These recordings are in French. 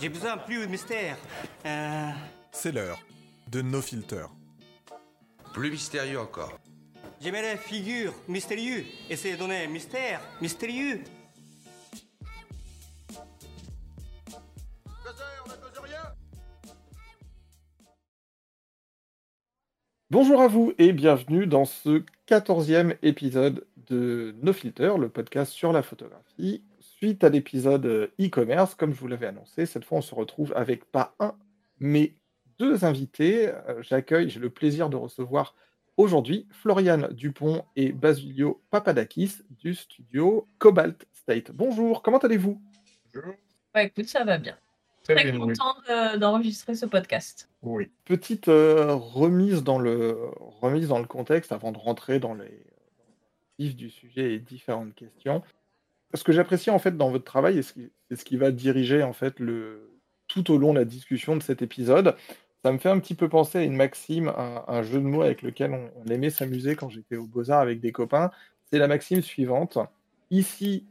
J'ai besoin plus de mystère. Euh, C'est l'heure de No Filter. Plus mystérieux encore. J'aimerais figure mystérieux. Essayez de donner mystère mystérieux. Bonjour à vous et bienvenue dans ce quatorzième épisode de No Filter, le podcast sur la photographie. Suite à l'épisode euh, e-commerce, comme je vous l'avais annoncé, cette fois on se retrouve avec pas un, mais deux invités. Euh, J'accueille, j'ai le plaisir de recevoir aujourd'hui Floriane Dupont et Basilio Papadakis du studio Cobalt State. Bonjour, comment allez-vous? Bah écoute, ça va bien. Très content de- d'enregistrer ce podcast. Oui. Petite euh, remise, dans le, remise dans le contexte avant de rentrer dans les du sujet et différentes questions. Ce que j'apprécie en fait dans votre travail et ce qui, va diriger en fait le, tout au long de la discussion de cet épisode, ça me fait un petit peu penser à une maxime, un, un jeu de mots avec lequel on, on aimait s'amuser quand j'étais au Beaux-Arts avec des copains. C'est la maxime suivante. Ici,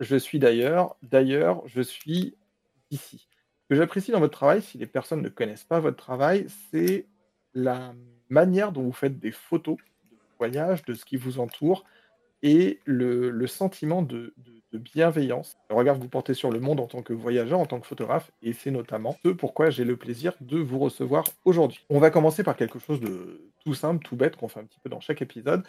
je suis d'ailleurs. D'ailleurs, je suis ici. Ce que j'apprécie dans votre travail, si les personnes ne connaissent pas votre travail, c'est la manière dont vous faites des photos de voyage, de ce qui vous entoure, et le, sentiment de, de- de bienveillance, le regard que vous portez sur le monde en tant que voyageur, en tant que photographe, et c'est notamment ce pourquoi j'ai le plaisir de vous recevoir aujourd'hui. On va commencer par quelque chose de tout simple, tout bête, qu'on fait un petit peu dans chaque épisode,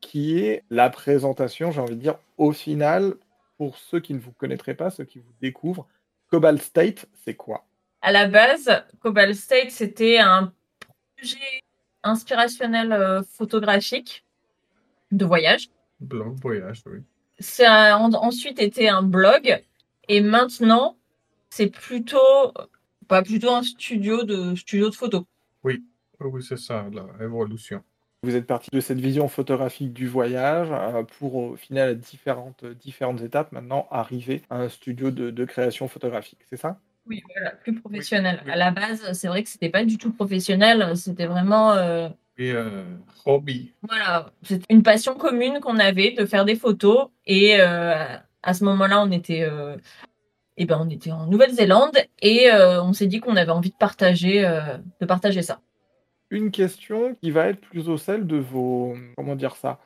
qui est la présentation, j'ai envie de dire, au final, pour ceux qui ne vous connaîtraient pas, ceux qui vous découvrent, Cobalt State, c'est quoi? À la base, Cobalt State, c'était un projet inspirationnel euh, photographique de voyage. Blog voyage, oui. Ça a en- ensuite été un blog et maintenant, c'est plutôt, pas plutôt un studio de, studio de photo. Oui, oui, c'est ça, l'évolution. Vous êtes parti de cette vision photographique du voyage euh, pour au final à différentes, différentes étapes maintenant arriver à un studio de, de création photographique, c'est ça? Oui, voilà, plus professionnel. oui. À la base, c'est vrai que c'était pas du tout professionnel, c'était vraiment euh, Et euh, hobby. Voilà, c'est une passion commune qu'on avait de faire des photos et euh, à ce moment-là, on était, euh, eh ben, on était en Nouvelle-Zélande et euh, on s'est dit qu'on avait envie de partager, euh, de partager ça. Une question qui va être plus au sel de vos, comment dire ça,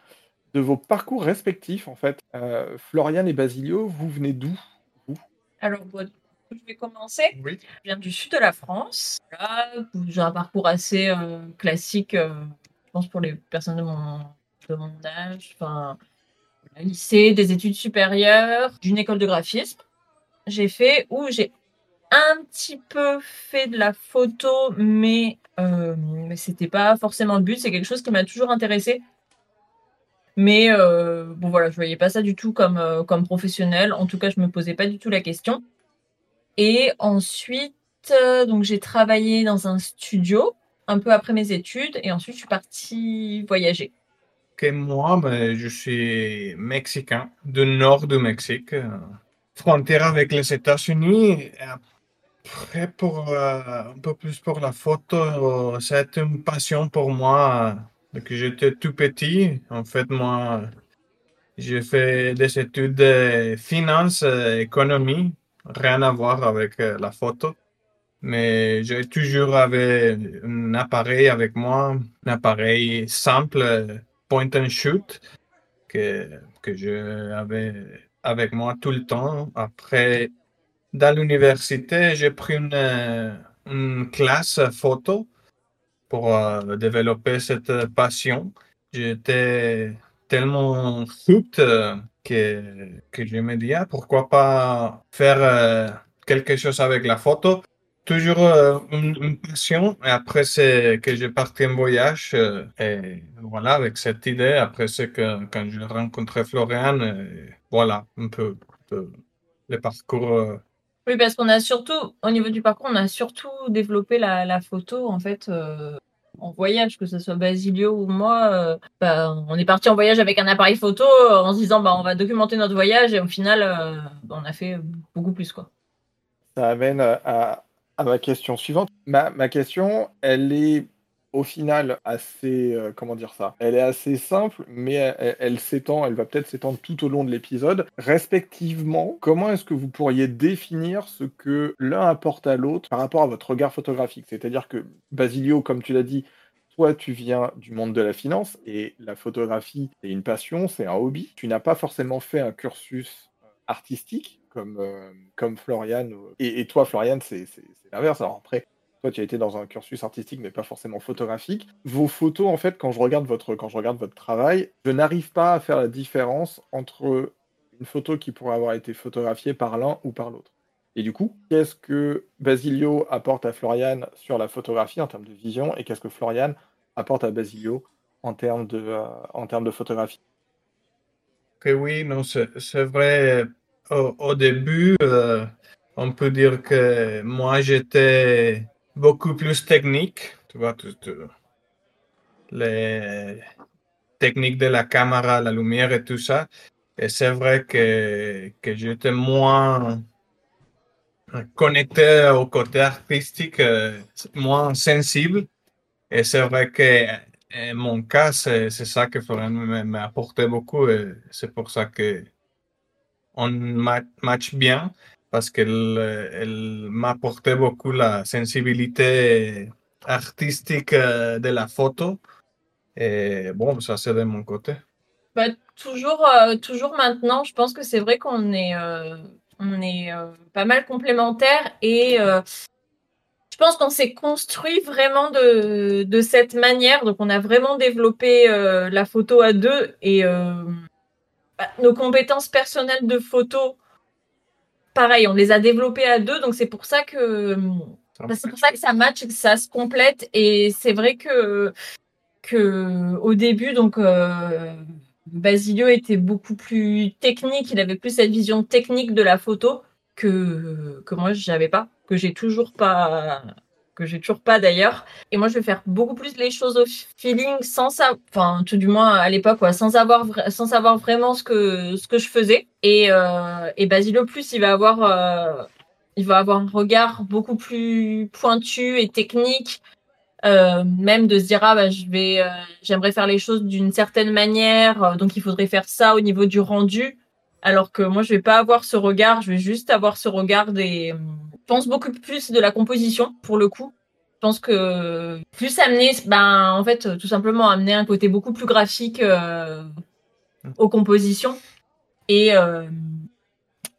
de vos parcours respectifs en fait. Euh, Florian et Basilio, vous venez d'où Alors, je vais commencer. Oui. Je viens du sud de la France. Là, j'ai un parcours assez euh, classique, euh, je pense pour les personnes de mon, de mon âge. Enfin, un lycée, des études supérieures, d'une école de graphisme. J'ai fait où j'ai un petit peu fait de la photo, mais, euh, mais c'était pas forcément le but. C'est quelque chose qui m'a toujours intéressé. Mais euh, bon voilà, je voyais pas ça du tout comme, euh, comme professionnel. En tout cas, je me posais pas du tout la question. Et ensuite, euh, donc j'ai travaillé dans un studio un peu après mes études et ensuite je suis partie voyager. Que moi, ben, je suis mexicain, du nord du Mexique, euh, frontière avec les États-Unis. Après, pour euh, un peu plus pour la photo, c'est une passion pour moi depuis que j'étais tout petit. En fait, moi, j'ai fait des études de finance, économie, rien à voir avec euh, la photo. Mais j'ai toujours avait un appareil avec moi, un appareil simple, point and shoot, que, que je avais avec moi tout le temps. Après, dans l'université, j'ai pris une, une classe photo pour euh, développer cette passion. J'étais tellement hooked euh, que, que je me dis, ah, pourquoi pas faire euh, quelque chose avec la photo. Toujours euh, une, passion. Et après, c'est que j'ai parti en voyage. et voilà, avec cette idée, après, c'est que quand j'ai rencontré Florian, voilà, un peu, le parcours. Oui, parce qu'on a surtout, au niveau du parcours, on a surtout développé la, la photo en fait en voyage, que ce soit Basilio ou moi. euh, bah, on est parti en voyage avec un appareil photo euh, en se disant bah, on va documenter notre voyage et au final, euh, bah, on a fait beaucoup plus quoi. Ça amène à, ma question suivante. Ma question, elle est au final assez, euh, comment dire ça? Elle est assez simple, mais elle, s'étend, elle va peut-être s'étendre tout au long de l'épisode. Respectivement, comment est-ce que vous pourriez définir ce que l'un apporte à l'autre par rapport à votre regard photographique? C'est-à-dire que Basilio, comme tu l'as dit, toi, tu viens du monde de la finance et la photographie, c'est une passion, c'est un hobby. Tu n'as pas forcément fait un cursus artistique comme, euh, comme Florian. Et, toi, Florian, c'est l'inverse. Alors après, toi, tu as été dans un cursus artistique, mais pas forcément photographique. Vos photos, en fait, quand je regarde votre, quand je regarde votre travail, je n'arrive pas à faire la différence entre une photo qui pourrait avoir été photographiée par l'un ou par l'autre. Et du coup, qu'est-ce que Basilio apporte à Florian sur la photographie en termes de vision et qu'est-ce que Florian apporte à Basilio en termes de, euh, en termes de photographie? Que oui, non, c'est vrai. Au, au début, euh, on peut dire que moi, j'étais beaucoup plus technique. Tu vois, tout- les techniques de la caméra, la lumière et tout ça. Et c'est vrai que, que j'étais moins connecté au côté artistique, euh, moins sensible. Et c'est vrai que en mon cas, c'est ça que Florian m'a apporté beaucoup. Et c'est pour ça que on ma- match bien parce qu'elle elle m'a apporté beaucoup la sensibilité artistique euh, de la photo. Et bon, ça c'est de mon côté. Bah, toujours, euh, toujours maintenant, je pense que c'est vrai qu'on est, euh, on est pas mal complémentaires et je pense qu'on s'est construit vraiment de, de cette manière. Donc, on a vraiment développé la photo à deux et bah, nos compétences personnelles de photo, pareil, on les a développées à deux. Donc, c'est pour ça que Ça bah, c'est pour ça que ça match, que ça se complète. Et c'est vrai que, que au début, donc euh, Basilio était beaucoup plus technique. Il avait plus cette vision technique de la photo que que moi j'avais pas, que j'ai toujours pas, que j'ai toujours pas d'ailleurs. Et moi, je vais faire beaucoup plus les choses au feeling, sans ça, enfin tout du moins à l'époque, sans savoir vra- sans savoir vraiment ce que ce que je faisais. Et euh, et Basilio plus, il va avoir euh, il va avoir un regard beaucoup plus pointu et technique, euh, même de se dire ah bah je vais, euh, j'aimerais faire les choses d'une certaine manière, donc il faudrait faire ça au niveau du rendu. Alors que moi je vais pas avoir ce regard, je vais juste avoir ce regard des, pense beaucoup plus de la composition pour le coup. Je pense que plus amener, ben en fait tout simplement amener un côté beaucoup plus graphique euh, aux compositions et euh,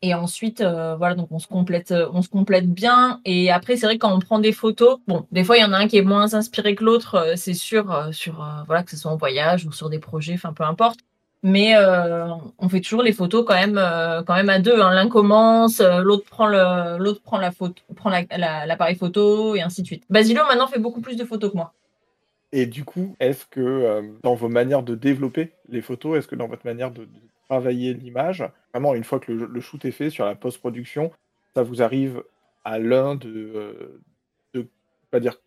et ensuite, euh, voilà, donc on se complète, euh, on se complète bien. Et après, c'est vrai que quand on prend des photos, bon, des fois il y en a un qui est moins inspiré que l'autre, euh, c'est sûr, euh, sur euh, voilà, que ce soit en voyage ou sur des projets, enfin peu importe. Mais euh, on fait toujours les photos quand même, euh, quand même à deux. hein. L'un commence, euh, l'autre prend le, l'autre prend la photo, prend la- la- l'appareil photo et ainsi de suite. Basilio maintenant fait beaucoup plus de photos que moi. Et du coup, est-ce que dans vos manières de développer les photos, est-ce que dans votre manière de, travailler l'image, vraiment une fois que le, le shoot est fait sur la post-production, ça vous arrive à l'un de, de pas dire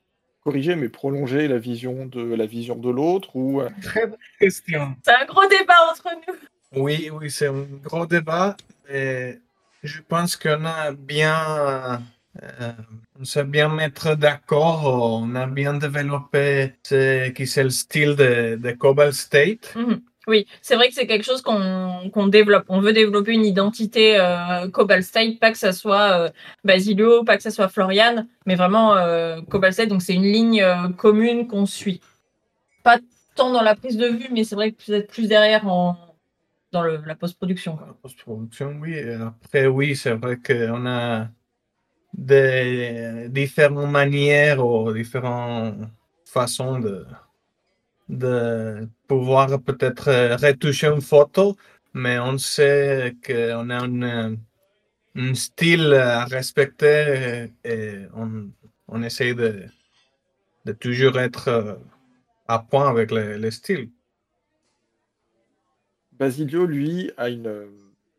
corriger, mais prolonger la vision de la vision de l'autre ou euh, Très bonne question. C'est un gros débat entre nous. Oui, oui, c'est un gros débat. Et je pense qu'on a bien, euh, on sait bien mettre d'accord, on a bien développé ce qui c'est le style de, de Cobalt State. Mhm. Oui, c'est vrai que c'est quelque chose qu'on développe. On veut développer une identité euh, Cobalt State, pas que ça soit euh, Basilio, pas que ça soit Florian, mais vraiment euh, Cobalt State. Donc c'est une ligne euh, commune qu'on suit. Pas tant dans la prise de vue, mais c'est vrai que peut-être plus derrière en dans la post-production. La post-production, oui. Après, oui, c'est vrai qu'on a des différentes manières ou différentes façons de, de pouvoir peut-être euh, retoucher une photo, mais on sait qu'on a un, un style à respecter et, et on, on essaie de, toujours être euh, à point avec le, le style. Basilio, lui, a une, euh,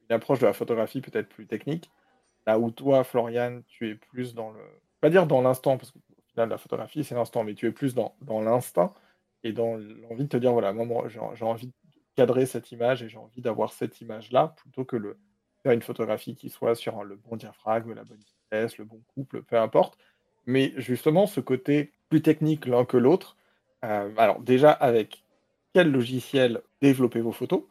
approche de la photographie peut-être plus technique, là où toi, Florian, tu es plus dans le... Pas dire dans l'instant, parce final, la photographie, c'est l'instant, mais tu es plus dans, dans l'instinct et dans l'envie de te dire, voilà, moi, j'ai envie de cadrer cette image et j'ai envie d'avoir cette image-là, plutôt que le, faire une photographie qui soit sur le bon diaphragme, la bonne vitesse, le bon couple, peu importe. Mais justement, ce côté plus technique l'un que l'autre, Euh, alors déjà, avec quel logiciel développer vos photos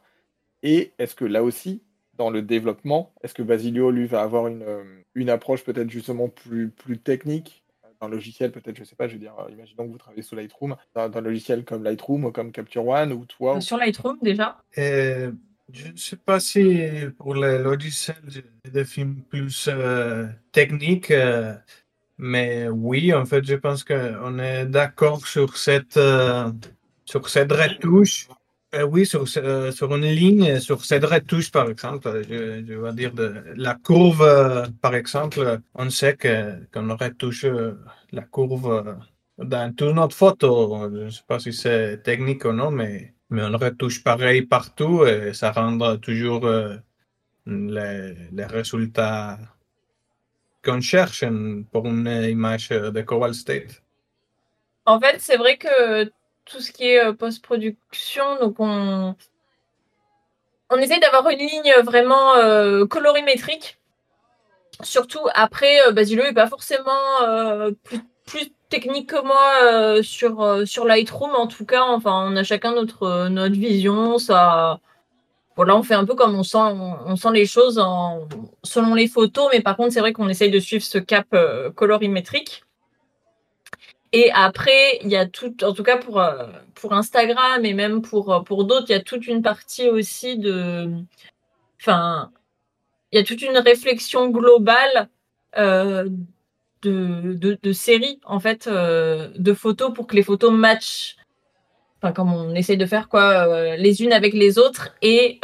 Et est-ce que là aussi, dans le développement, est-ce que Basilio, lui, va avoir une, euh, une approche peut-être justement plus, plus technique d'un logiciel, peut-être, je sais pas, je veux dire, euh, imaginons que vous travaillez sous Lightroom, d'un d'un logiciel comme Lightroom ou comme Capture One ou toi. ou- Sur Lightroom déjà. Euh, je ne sais pas si pour les logiciels, j'ai des films plus euh, techniques, euh, mais oui, en fait, je pense qu'on est d'accord sur cette, euh, sur cette retouche. Euh, oui, euh, sur une ligne, sur cette retouche, par exemple, je, je vais dire la courbe, euh, par exemple, on sait qu'on retouche euh, la courbe euh, dans toute notre photo. Je ne sais pas si c'est technique ou non, mais, on retouche pareil partout et ça rend toujours euh, les, les résultats qu'on cherche pour une image euh, de Cobalt State. En fait, c'est vrai que tout ce qui est euh, post-production, donc on, on essaye d'avoir une ligne vraiment euh, colorimétrique. Surtout après, euh, n'est pas forcément euh, plus, plus technique que moi sur, sur Lightroom. En tout cas, enfin, on a chacun notre, vision. Ça, voilà, on fait un peu comme on sent, on, sent les choses selon les photos. Mais par contre, c'est vrai qu'on essaye de suivre ce cap colorimétrique. Et après, il y a tout, en tout cas pour, euh, pour Instagram et même pour, euh, pour d'autres, il y a toute une partie aussi de. Enfin, il y a toute une réflexion globale euh, de, de, séries, en fait, de photos pour que les photos matchent. Enfin, comme on essaye de faire, quoi, les unes avec les autres et,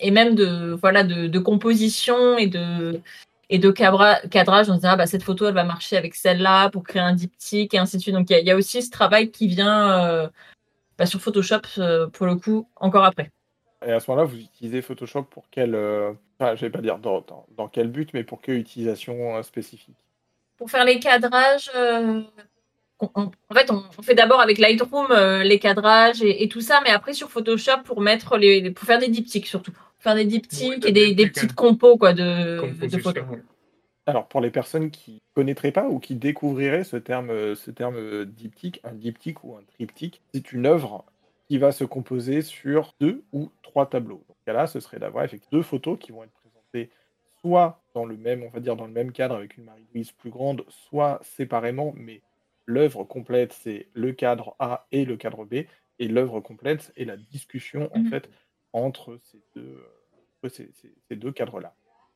et même de, voilà, de composition et de, et de cabra- cadrage, on se dit, ah, bah, cette photo, elle va marcher avec celle-là pour créer un diptyque et ainsi de suite. Donc, il y, a- il y a aussi ce travail qui vient euh, bah, sur Photoshop, euh, pour le coup, encore après. Et à ce moment-là, vous utilisez Photoshop pour quel. euh, Enfin, je vais pas dire dans, dans, dans quel but, mais pour quelle utilisation euh, spécifique? Pour faire les cadrages, on- on- en fait, on, on fait d'abord avec Lightroom les cadrages et, et tout ça, mais après sur Photoshop pour mettre les- pour faire des diptyques surtout. Faire des diptyques et des, petites compos quoi, de, photos. Alors, pour les personnes qui connaîtraient pas ou qui découvriraient ce terme, ce terme diptyque, un diptyque ou un triptyque, c'est une œuvre qui va se composer sur deux ou trois tableaux. Dans ce cas-là, ce serait d'avoir effectivement deux photos qui vont être présentées soit dans le même, on va dire, dans le même cadre avec une Marie-Louise plus grande, soit séparément, mais l'œuvre complète, c'est le cadre A et le cadre B, et l'œuvre complète est la discussion, en Mhm. fait, entre ces deux, euh, ces- deux cadres-là.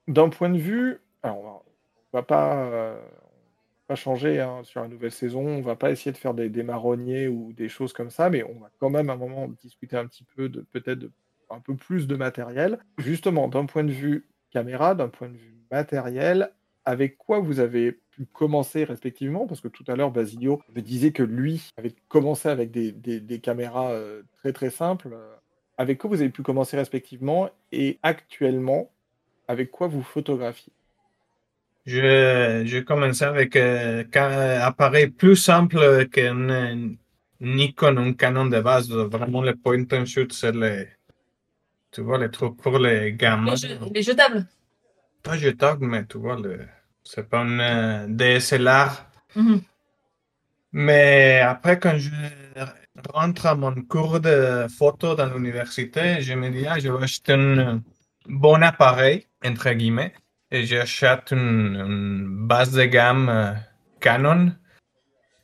D'un point de vue, alors on va, va pas, euh, changer hein, sur la nouvelle saison, on va pas essayer de faire des, marronniers ou des choses comme ça, mais on va quand même à un moment discuter un petit peu de peut-être un peu plus de matériel. Justement, d'un point de vue caméra, d'un point de vue matériel, avec quoi vous avez pu commencer respectivement? Parce que tout à l'heure, Basilio disait que lui avait commencé avec des, caméras euh, très très simples. Euh, Avec quoi vous avez pu commencer respectivement et actuellement, avec quoi vous photographiez? Je, je commençais avec euh, un appareil plus simple qu'un euh, Nikon, un Canon de base. Vraiment, le point and shoot, c'est les, tu vois, les trucs pour les gamins. Les, jetables. Pas jetable, mais tu vois, le, c'est pas un euh, DSLR. Mhm. Mais après, quand je rentre à mon cours de photo dans l'université, je me dis, ah, je vais acheter un bon appareil, entre guillemets, et j'achète une, une base de gamme euh, Canon,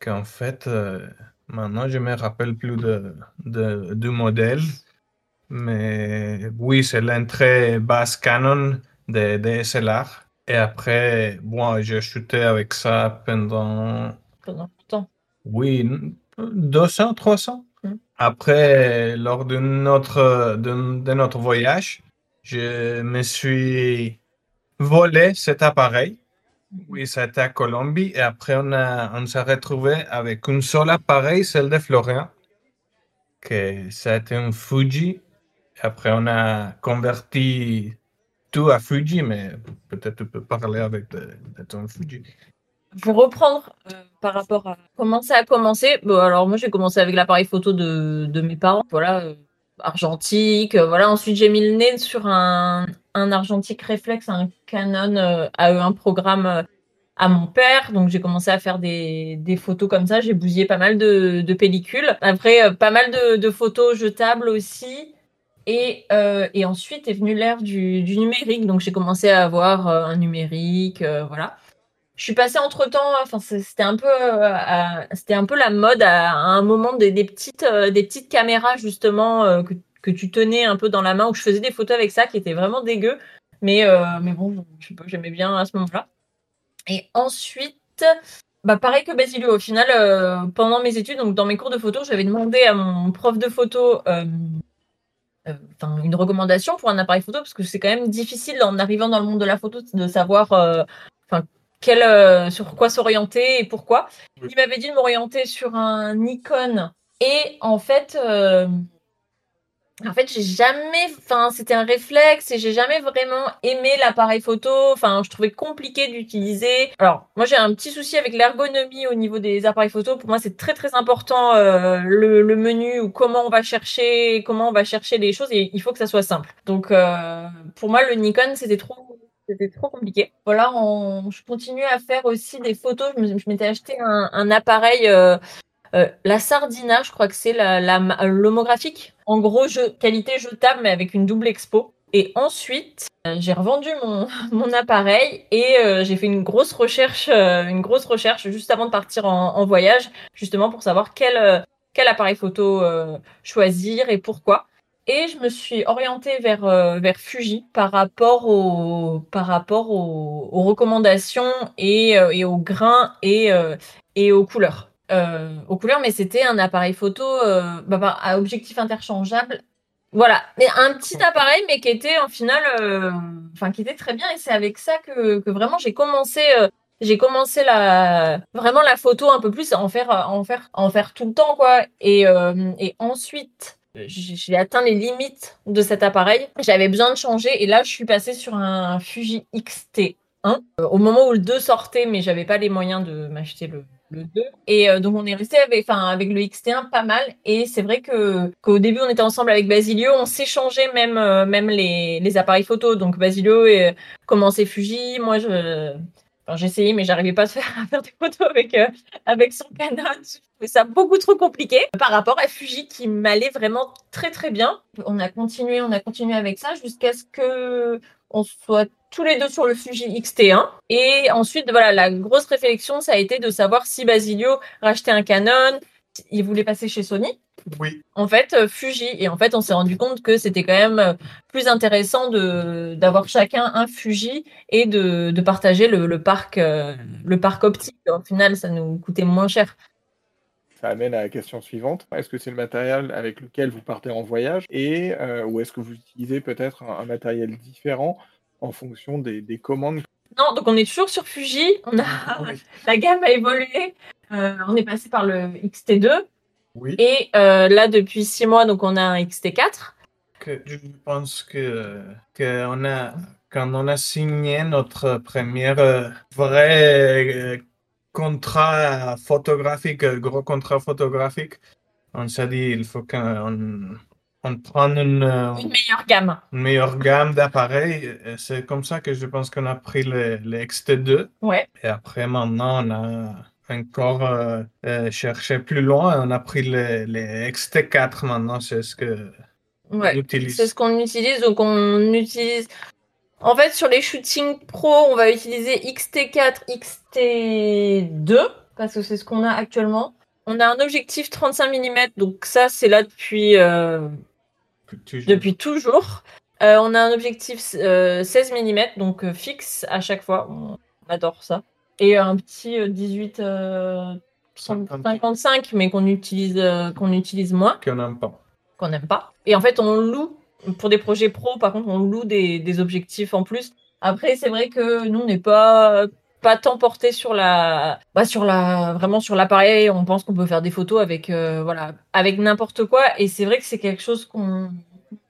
qu'en fait, euh, maintenant, je me rappelle plus de, de- du modèle. Mais oui, c'est l'entrée basse Canon de DSLR. Et après, bon, j'ai shooté avec ça pendant Pendant longtemps. oui, 200, 300. Mm. Après, lors de notre, de, de notre voyage, je me suis volé cet appareil. Oui, c'était à Colombie. Et après, on, a, on s'est retrouvé avec un seul appareil, celle de Florian, que c'était un Fuji. Après, on a converti tout à Fuji, mais peut-être tu peux parler avec de, de ton Fuji. Pour reprendre euh, par rapport à comment ça a commencé, alors moi j'ai commencé avec l'appareil photo de, de mes parents, voilà, euh, argentique, euh, voilà. Ensuite j'ai mis le nez sur un, un argentique réflexe, un Canon euh, AE1 programme à mon père. Donc j'ai commencé à faire des, des photos comme ça. J'ai bousillé pas mal de, de pellicules. Après, pas mal de, photos jetables aussi. Et, et ensuite est venue l'ère du, du numérique. Donc j'ai commencé à avoir un numérique, voilà. Je suis passée entre temps, enfin c'est- c'était un peu, euh, c'était un peu la mode à, un moment des, petites, euh, des petites caméras justement euh, que, que tu tenais un peu dans la main où je faisais des photos avec ça qui étaient vraiment dégueu. Mais, mais bon, je sais pas, j'aimais bien à ce moment-là. Et ensuite, bah pareil que Basilio, au final, pendant mes études, donc dans mes cours de photo, j'avais demandé à mon prof de photo enfin, une recommandation pour un appareil photo parce que c'est quand même difficile en arrivant dans le monde de la photo de savoir enfin, quel, euh, sur quoi s'orienter et pourquoi. Oui. Il m'avait dit de m'orienter sur un Nikon et en fait, euh, en fait, j'ai jamais, enfin, c'était un réflexe et j'ai jamais vraiment aimé l'appareil photo. Enfin, je trouvais compliqué d'utiliser. Alors, moi, j'ai un petit souci avec l'ergonomie au niveau des appareils photo. Pour moi, c'est très très important euh, le, le menu ou comment on va chercher, comment on va chercher les choses et il faut que ça soit simple. Donc, euh, pour moi, le Nikon, c'était trop c'était trop compliqué. Voilà, je continue à faire aussi des photos. Je m'étais acheté un, appareil, euh, euh, la Sardina, je crois que c'est la, la- l'homographique. En gros, qualité jetable, mais avec une double expo. Et ensuite, euh, j'ai revendu mon, appareil et j'ai fait une grosse recherche, une grosse recherche juste avant de partir en, voyage, justement pour savoir quel, appareil photo choisir et pourquoi. Et je me suis orientée vers, euh, vers Fuji par rapport, au, par rapport aux, aux recommandations et, euh, et aux grains et, euh, et aux couleurs. Aux couleurs, mais c'était un appareil photo bah, bah, à objectif interchangeable. Voilà, mais un petit appareil, mais qui était en final, enfin qui était très bien. Et c'est avec ça que, que vraiment j'ai commencé, j'ai commencé la vraiment la photo un peu plus à en faire, à en faire, à en faire tout le temps quoi. Et, euh, et ensuite, j'ai atteint les limites de cet appareil. J'avais besoin de changer et là, je suis passée sur un Fuji X-T1 euh, au moment où le 2 sortait, mais j'avais pas les moyens de m'acheter le, le 2. Et euh, donc, on est resté avec, enfin, avec le XT1 pas mal. Et c'est vrai que qu'au début, on était ensemble avec Basilio. On s'échangeait même, euh, même les, les appareils photo. Donc, Basilio commençait Fuji? Moi, je. Enfin, j'essayais, mais j'arrivais pas à, faire, à faire des photos avec, euh, avec son Canon. Je trouvais ça beaucoup trop compliqué par rapport à Fuji qui m'allait vraiment très très bien. On a continué, on a continué avec ça jusqu'à ce que on soit tous les deux sur le Fuji X-T1. Et ensuite, voilà, la grosse réflexion, ça a été de savoir si Basilio rachetait un Canon, il voulait passer chez Sony. Oui. En fait, euh, Fuji. Et en fait, on s'est rendu compte que c'était quand même euh, plus intéressant de d'avoir chacun un Fuji et de, de partager le, le parc euh, le parc optique. Au final, ça nous coûtait moins cher. Ça amène à la question suivante. Est-ce que c'est le matériel avec lequel vous partez en voyage et euh, ou est-ce que vous utilisez peut-être un, un matériel différent en fonction des, des commandes? Non, donc on est toujours sur Fuji. On a Oui. la gamme a évolué. Euh, on est passé par le XT2 Oui. et euh, là depuis six mois, donc on a un XT4. que je pense que, que on a, quand on a signé notre premier euh, vrai contrat photographique, gros contrat photographique, on s'est dit il faut qu'on on prenne une, Une meilleure gamme. une meilleure gamme d'appareils. C'est comme ça que je pense qu'on a pris le, le XT2. Ouais. Et après, maintenant, on a encore euh, euh, cherché plus loin. On a pris le, le XT4 maintenant. C'est ce que Ouais. C'est ce qu'on utilise. Donc, on utilise. En fait, sur les shootings pro, on va utiliser XT4, XT2, parce que c'est ce qu'on a actuellement. On a un objectif 35 mm, donc ça, c'est là depuis, euh, Toujours. depuis toujours. Euh, on a un objectif euh, 16 mm, donc fixe à chaque fois. On adore ça. Et un petit euh, 18 euh, 55, mais qu'on utilise, euh, qu'on utilise moins qu'on n'aime pas. qu'on n'aime pas. Et en fait, on loue, pour des projets pro, par contre, on loue des, des objectifs en plus. Après, c'est vrai que nous, on n'est pas, pas tant porté sur la, bah, sur la, vraiment sur l'appareil. On pense qu'on peut faire des photos avec, euh, voilà, avec n'importe quoi. Et c'est vrai que c'est quelque chose qu'on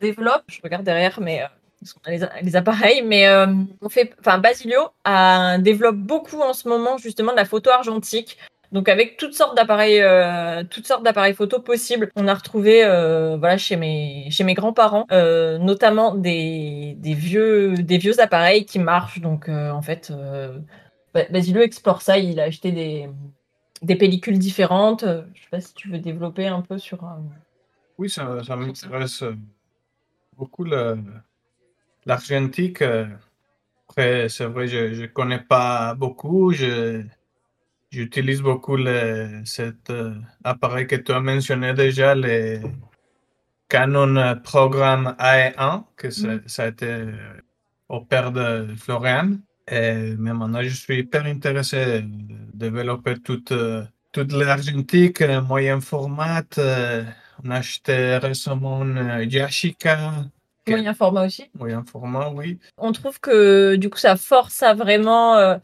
développe. Je regarde derrière, mais euh, parce qu'on a les, les appareils, mais euh, on fait, enfin, Basilio a, développe beaucoup en ce moment justement de la photo argentique. Donc avec toutes sortes d'appareils, euh, toutes sortes d'appareils photo possibles, on a retrouvé, euh, voilà, chez mes, chez mes grands-parents, euh, notamment des, des vieux, des vieux appareils qui marchent. Donc en fait, Ba- Basilio explore ça. Il a acheté des, des pellicules différentes. Je sais pas si tu veux développer un peu sur. Oui, ça, ça m'intéresse beaucoup l'argentique. euh. Après, c'est vrai, je ne connais pas beaucoup. Je, j'utilise beaucoup le, cet euh, appareil que tu as mentionné déjà, le Canon Programme AE1, que ça, Mm. ça a été euh, au père de Florian. Et, mais maintenant, je suis hyper intéressé de développer toute, toute l'argentique, moyen format. on a acheté récemment une Yashica. Moyen format aussi. moyen format, oui. On trouve que du coup, ça force à vraiment euh,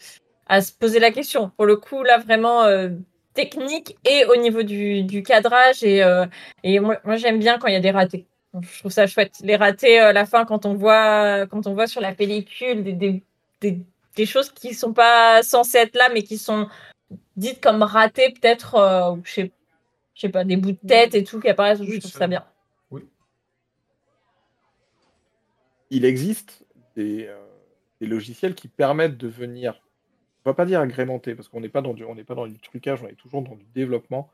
à se poser la question. Pour le coup, là, vraiment euh, technique et au niveau du, du cadrage. Et, euh, et moi, moi j'aime bien quand il y a des ratés. Je trouve ça chouette. Les ratés à la fin, quand on voit, quand on voit sur la pellicule des, des, des, des choses qui sont pas censées être là, mais qui sont dites comme ratées, peut-être, ou je sais, je sais pas, des bouts de tête et tout qui apparaissent. Je trouve ça bien. Il existe des, euh, des logiciels qui permettent de venir, on va pas dire agrémenter, parce qu'on n'est pas dans du, pas dans du trucage, on est toujours dans du développement,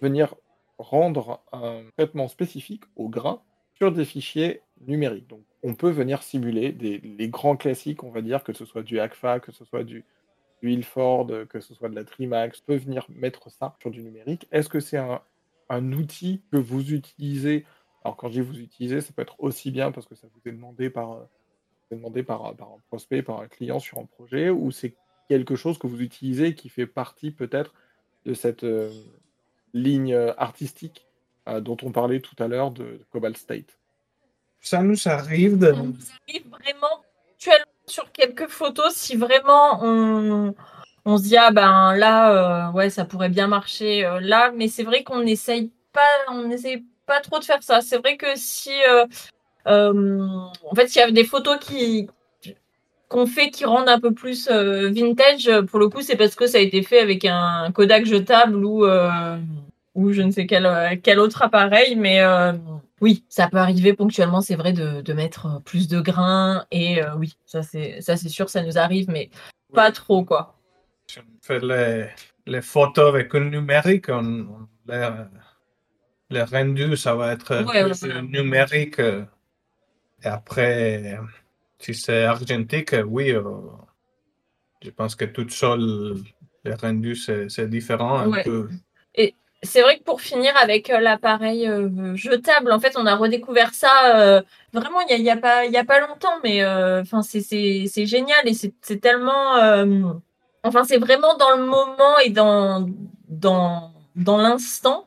venir rendre un traitement spécifique au grain sur des fichiers numériques. Donc, on peut venir simuler les grands classiques, on va dire, que ce soit du ACFA, que ce soit du, du que ce soit de la Trimax, peut venir mettre ça sur du numérique. Est-ce que c'est un outil que vous utilisez alors quand je dis vous utilisez, ça peut être aussi bien parce que ça vous est demandé par, euh, est demandé par, euh, par un prospect, par un client sur un projet, ou c'est quelque chose que vous utilisez qui fait partie peut-être de cette euh, ligne artistique euh, dont on parlait tout à l'heure de, de Cobalt State? Ça nous arrive de... nous arrive vraiment actuellement sur quelques photos si vraiment on, on se dit ah ben là euh, ouais ça pourrait bien marcher euh, là mais c'est vrai qu'on n'essaye pas on essaye pas trop de faire ça c'est vrai que si euh, euh, en fait il y a des photos qui qu'on fait qui rendent un peu plus euh, vintage pour le coup c'est parce que ça a été fait avec un Kodak jetable ou euh, ou je ne sais quel, quel autre appareil mais euh, oui, ça peut arriver ponctuellement, c'est vrai, de, de mettre plus de grains. Et oui, ça c'est ça c'est sûr, ça nous arrive, mais pas trop, quoi. Si on fait les, les photos avec un numérique, on, on- les, les rendus, ça va être Ouais, plus ouais. numérique. euh, Et après, si c'est argentique, oui, euh, je pense que tout seul, les rendus, c'est différent un Ouais. peu. C'est vrai que pour finir avec euh, l'appareil euh, jetable, en fait, on a redécouvert ça euh, vraiment il y a, y a pas y a pas longtemps, mais euh, enfin c'est génial et c'est tellement euh, enfin c'est vraiment dans le moment et dans dans dans l'instant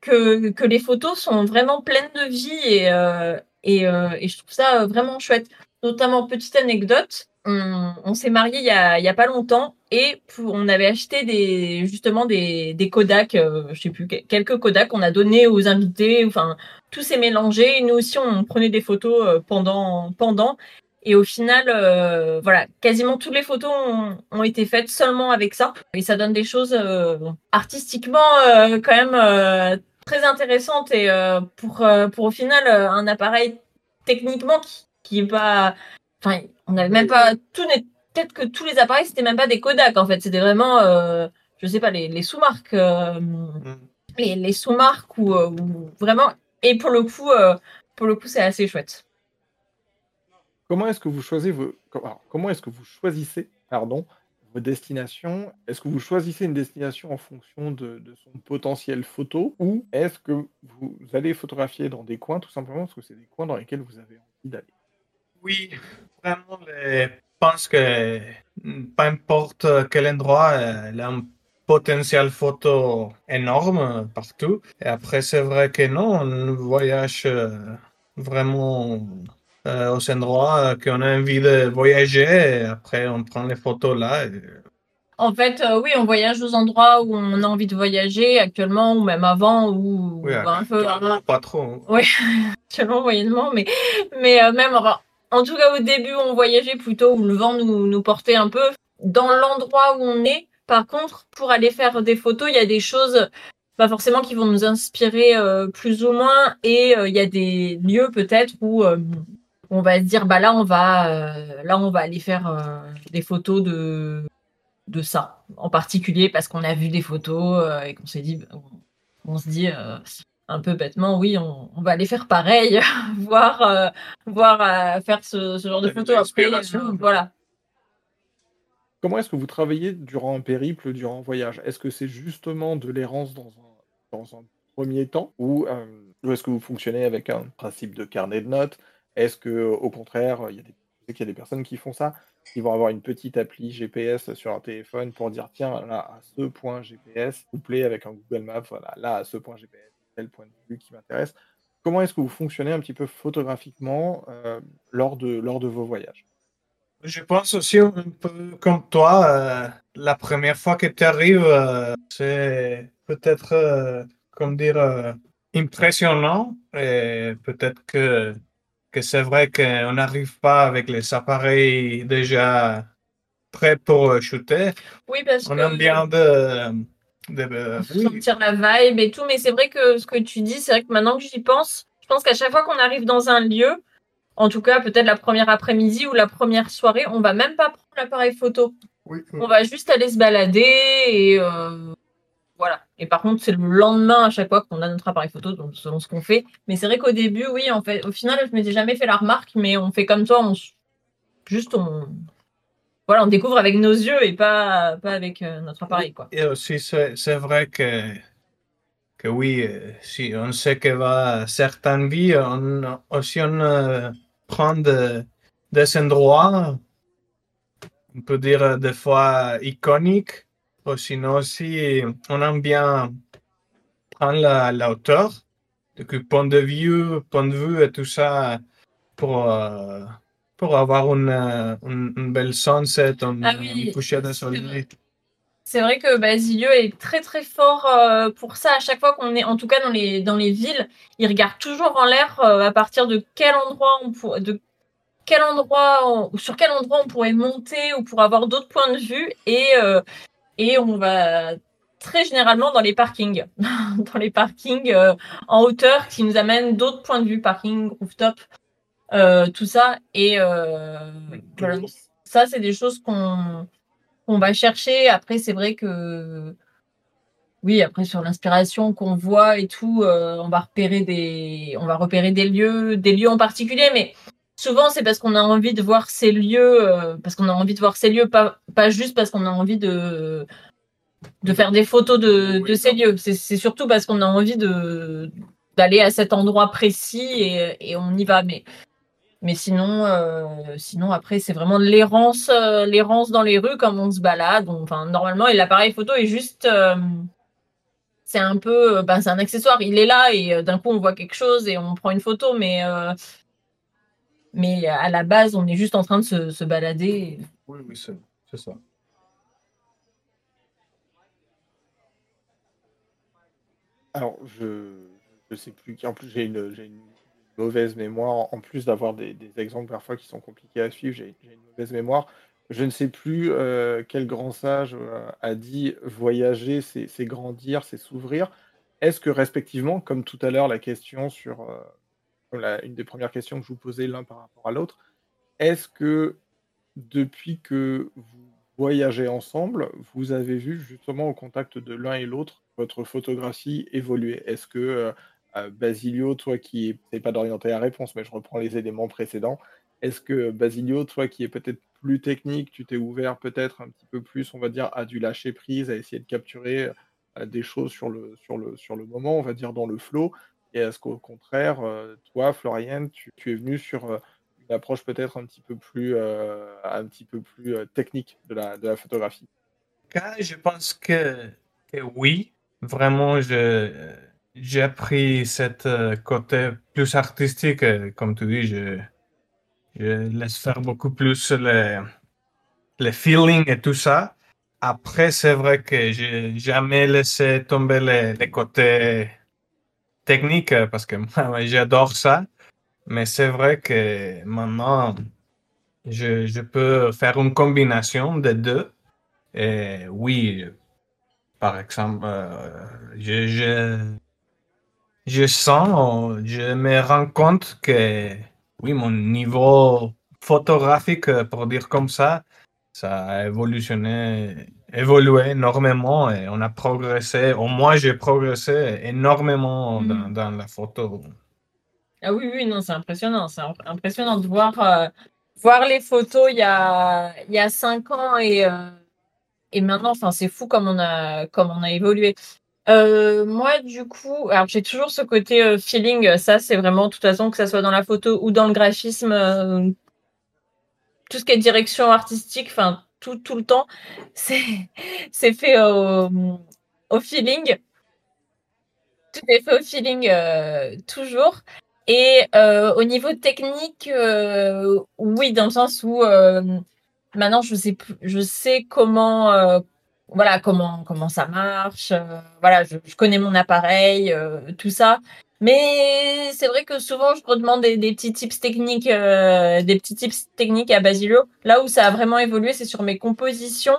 que les photos sont vraiment pleines de vie et euh, euh, je trouve ça euh, vraiment chouette. Notamment petite anecdote, on, s'est marié il y a pas longtemps et on avait acheté des justement des des Kodak, euh, je sais plus que- quelques Kodak qu'on a donné aux invités. Enfin tout s'est mélangé. Nous aussi on prenait des photos pendant pendant et au final voilà quasiment toutes les photos ont, été faites seulement avec ça et ça donne des choses artistiquement quand même très intéressantes et euh, pour euh, pour au final euh, un appareil techniquement qui, qui est pas enfin on n'avait même pas tout n'est peut-être que tous les appareils c'était même pas des Kodak en fait. C'était vraiment euh, je sais pas les, les sous-marques euh, les, les sous-marques ou, euh, ou vraiment et pour le coup euh, pour le coup c'est assez chouette. Comment est-ce que vous choisissez vos... com- alors, comment est-ce que vous choisissez pardon, vos destinations Est-ce que vous choisissez une destination en fonction de, son potentiel photo ou est-ce que vous allez photographier dans des coins tout simplement parce que c'est des coins dans lesquels vous avez envie d'aller? Oui, vraiment, je pense que mm, peu importe quel endroit, euh, il a un potentiel photo énorme euh, partout. Et après, c'est vrai que non, on voyage euh, vraiment euh, aux endroits qu'on a envie de voyager. Et après, on prend les photos là. et- En fait, euh, oui, on voyage aux endroits où on a envie de voyager actuellement ou même avant ou Oui, un peu actuellement, pas trop. actuellement moyennement, mais mais euh, même enfin, en tout cas au début on voyageait plutôt où le vent nous nous portait un peu dans l'endroit où on est. Par contre, pour aller faire des photos, il y a des choses pas forcément qui vont nous inspirer euh, plus ou moins et euh, il y a des lieux peut-être où euh, on va se dire bah là on va euh, là on va aller faire euh, des photos de de ça en particulier parce qu'on a vu des photos euh, et qu'on s'est dit, on, se dit euh, un peu bêtement, oui, on, va aller faire pareil, voir, euh, voir faire ce, genre de photos. Après, voilà. Comment est-ce que vous travaillez durant un périple, durant un voyage? Est-ce que c'est justement de l'errance dans un, dans un premier temps ou, est-ce que vous fonctionnez avec un principe de carnet de notes Est-ce que au contraire, il y a des, personnes qui font ça ils vont avoir une petite appli GPS sur un téléphone pour dire tiens, là, à ce point GPS, couplé avec un Google Maps, voilà, là, à ce point GPS, tel point de vue qui m'intéresse. Comment est-ce que vous fonctionnez un petit peu photographiquement euh, lors, de, lors de vos voyages? Je pense aussi un peu comme toi, euh, la première fois que tu arrives, euh, c'est peut-être, comme dire, impressionnant et peut-être que que c'est vrai qu'on n'arrive pas avec les appareils déjà prêts pour euh, shooter. Oui, parce on que... aime bien de, de, sentir la vibe et tout, mais c'est vrai que ce que tu dis, c'est vrai que maintenant que j'y pense, je pense qu'à chaque fois qu'on arrive dans un lieu, en tout cas peut-être la première après-midi ou la première soirée, on va même pas prendre l'appareil photo. On va juste aller se balader et euh, voilà. Et par contre, c'est le lendemain à chaque fois qu'on a notre appareil photo, selon ce qu'on fait. Mais c'est vrai qu'au début, oui, en fait, au final, je m'étais jamais fait la remarque, mais on fait comme toi, on juste on voilà, on découvre avec nos yeux et pas, pas avec euh, notre appareil. Quoi. Et aussi, c'est vrai que, que oui, euh, si on sait que va certaines vies, on, aussi on euh, prend des endroits, on peut dire des fois iconiques, sinon aussi, on aime bien prendre la, la hauteur, donc point de vue, point de vue et tout ça pour, euh, pour avoir une, une, belle sunset, un, ah coucher de soleil. C'est vrai que Basilio est très très fort euh, pour ça. À chaque fois qu'on est, en tout cas dans les, dans les villes, il regarde toujours en l'air euh, à partir de quel endroit on pour, de quel endroit, sur quel endroit on pourrait monter ou pour avoir d'autres points de vue. Et, et on va très généralement dans les parkings, dans les parkings euh, en hauteur qui nous amènent d'autres points de vue, parking, rooftop, euh, tout ça. Et euh, ça, c'est des choses qu'on va chercher. Après, c'est vrai que oui, après sur l'inspiration qu'on voit et tout, on va repérer des, on va repérer des lieux, des lieux en particulier, mais souvent c'est parce qu'on a envie de voir ces lieux, euh, parce qu'on a envie de voir ces lieux, pas, pas juste parce qu'on a envie de, de faire des photos de, de ces lieux. C'est surtout parce qu'on a envie de d'aller à cet endroit précis et, et, on y va. Mais, mais sinon, euh, sinon après c'est vraiment l'errance, euh, l'errance dans les rues comme on se balade. enfin normalement, l'appareil photo est juste c'est un peu, ben, c'est un accessoire. Il est là et d'un coup on voit quelque chose et on prend une photo, mais mais à la base, on est juste en train de se, se balader. Oui, oui, c'est ça. Alors, je ne sais plus. En plus, j'ai une, une, mauvaise mémoire. En plus d'avoir des, des, exemples parfois qui sont compliqués à suivre, j'ai une mauvaise mémoire. Je ne sais plus euh, quel grand sage euh, a dit voyager, c'est grandir, c'est s'ouvrir. Est-ce que respectivement, comme tout à l'heure, la question sur euh, une des premières questions que je vous posais l'un par rapport à l'autre. Est-ce que depuis que vous voyagez ensemble, vous avez vu justement au contact de l'un et l'autre votre photographie évoluer? Est-ce que euh, euh, Basilio, toi qui n'est pas d'orienter la réponse, mais je reprends les éléments précédents, est-ce que Basilio, toi qui est peut-être plus technique, tu t'es ouvert peut-être un petit peu plus, on va dire, à du lâcher prise, à essayer de capturer euh, des choses sur le, sur, le, sur le moment, on va dire dans le flow, et est-ce qu'au contraire, euh, toi, Floriane, tu, es venu sur euh, une approche peut-être un petit peu plus, euh, un petit peu plus technique de la, de la photographie? Je pense que, oui. Vraiment, j'ai appris cette côté plus artistique. Comme tu dis, je, laisse faire beaucoup plus les, les feelings et tout ça. Après, c'est vrai que j'ai jamais laissé tomber les, les côtés technique euh, parce que moi, j'adore ça. Mais c'est vrai que maintenant, je, je, peux faire une combinaison des deux. Et oui, par exemple, euh, je, je, je, sens, je me rends compte que oui, mon niveau photographique, pour dire comme ça, ça a évolutionné, évolué énormément et on a progressé. Au moins, j'ai progressé énormément dans, Mm. dans la photo. Ah oui, oui, non, c'est impressionnant. C'est imp- impressionnant de voir, euh, voir les photos il y a, il y a cinq ans et, euh, et maintenant, enfin, c'est fou comme on a, comme on a évolué. Euh, moi, du coup, alors j'ai toujours ce côté feeling. Ça, c'est vraiment, de toute façon, que ça soit dans la photo ou dans le graphisme, tout ce qui est direction artistique, enfin, tout, tout le temps, c'est, fait au, feeling. Tout est fait au feeling euh, toujours. Et euh, au niveau technique, euh, oui, dans le sens où maintenant je sais je sais comment, voilà, comment comment ça marche. voilà, je, connais mon appareil, tout ça. Mais c'est vrai que souvent je redemande des, petits tips techniques, euh, des petits tips techniques à Basilio. Là où ça a vraiment évolué, c'est sur mes compositions,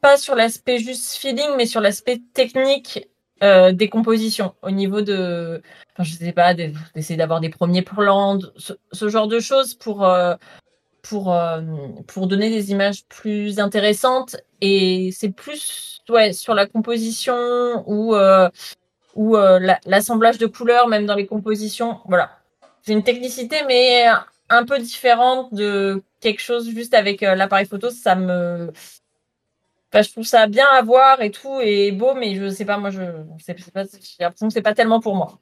pas sur l'aspect juste feeling, mais sur l'aspect technique euh, des compositions. Au niveau de, enfin, je sais pas, de- d'essayer d'avoir des premiers plans, ce, genre de choses pour euh, pour pour donner des images plus intéressantes. Et c'est plus ouais sur la composition ou ou euh, la- l'assemblage de couleurs même dans les compositions. Voilà. C'est une technicité mais un peu différente de quelque chose juste avec euh, l'appareil photo. Ça me je trouve ça bien à voir et tout, et beau, mais je sais pas, moi, je j'ai l'impression que c'est pas tellement pour moi.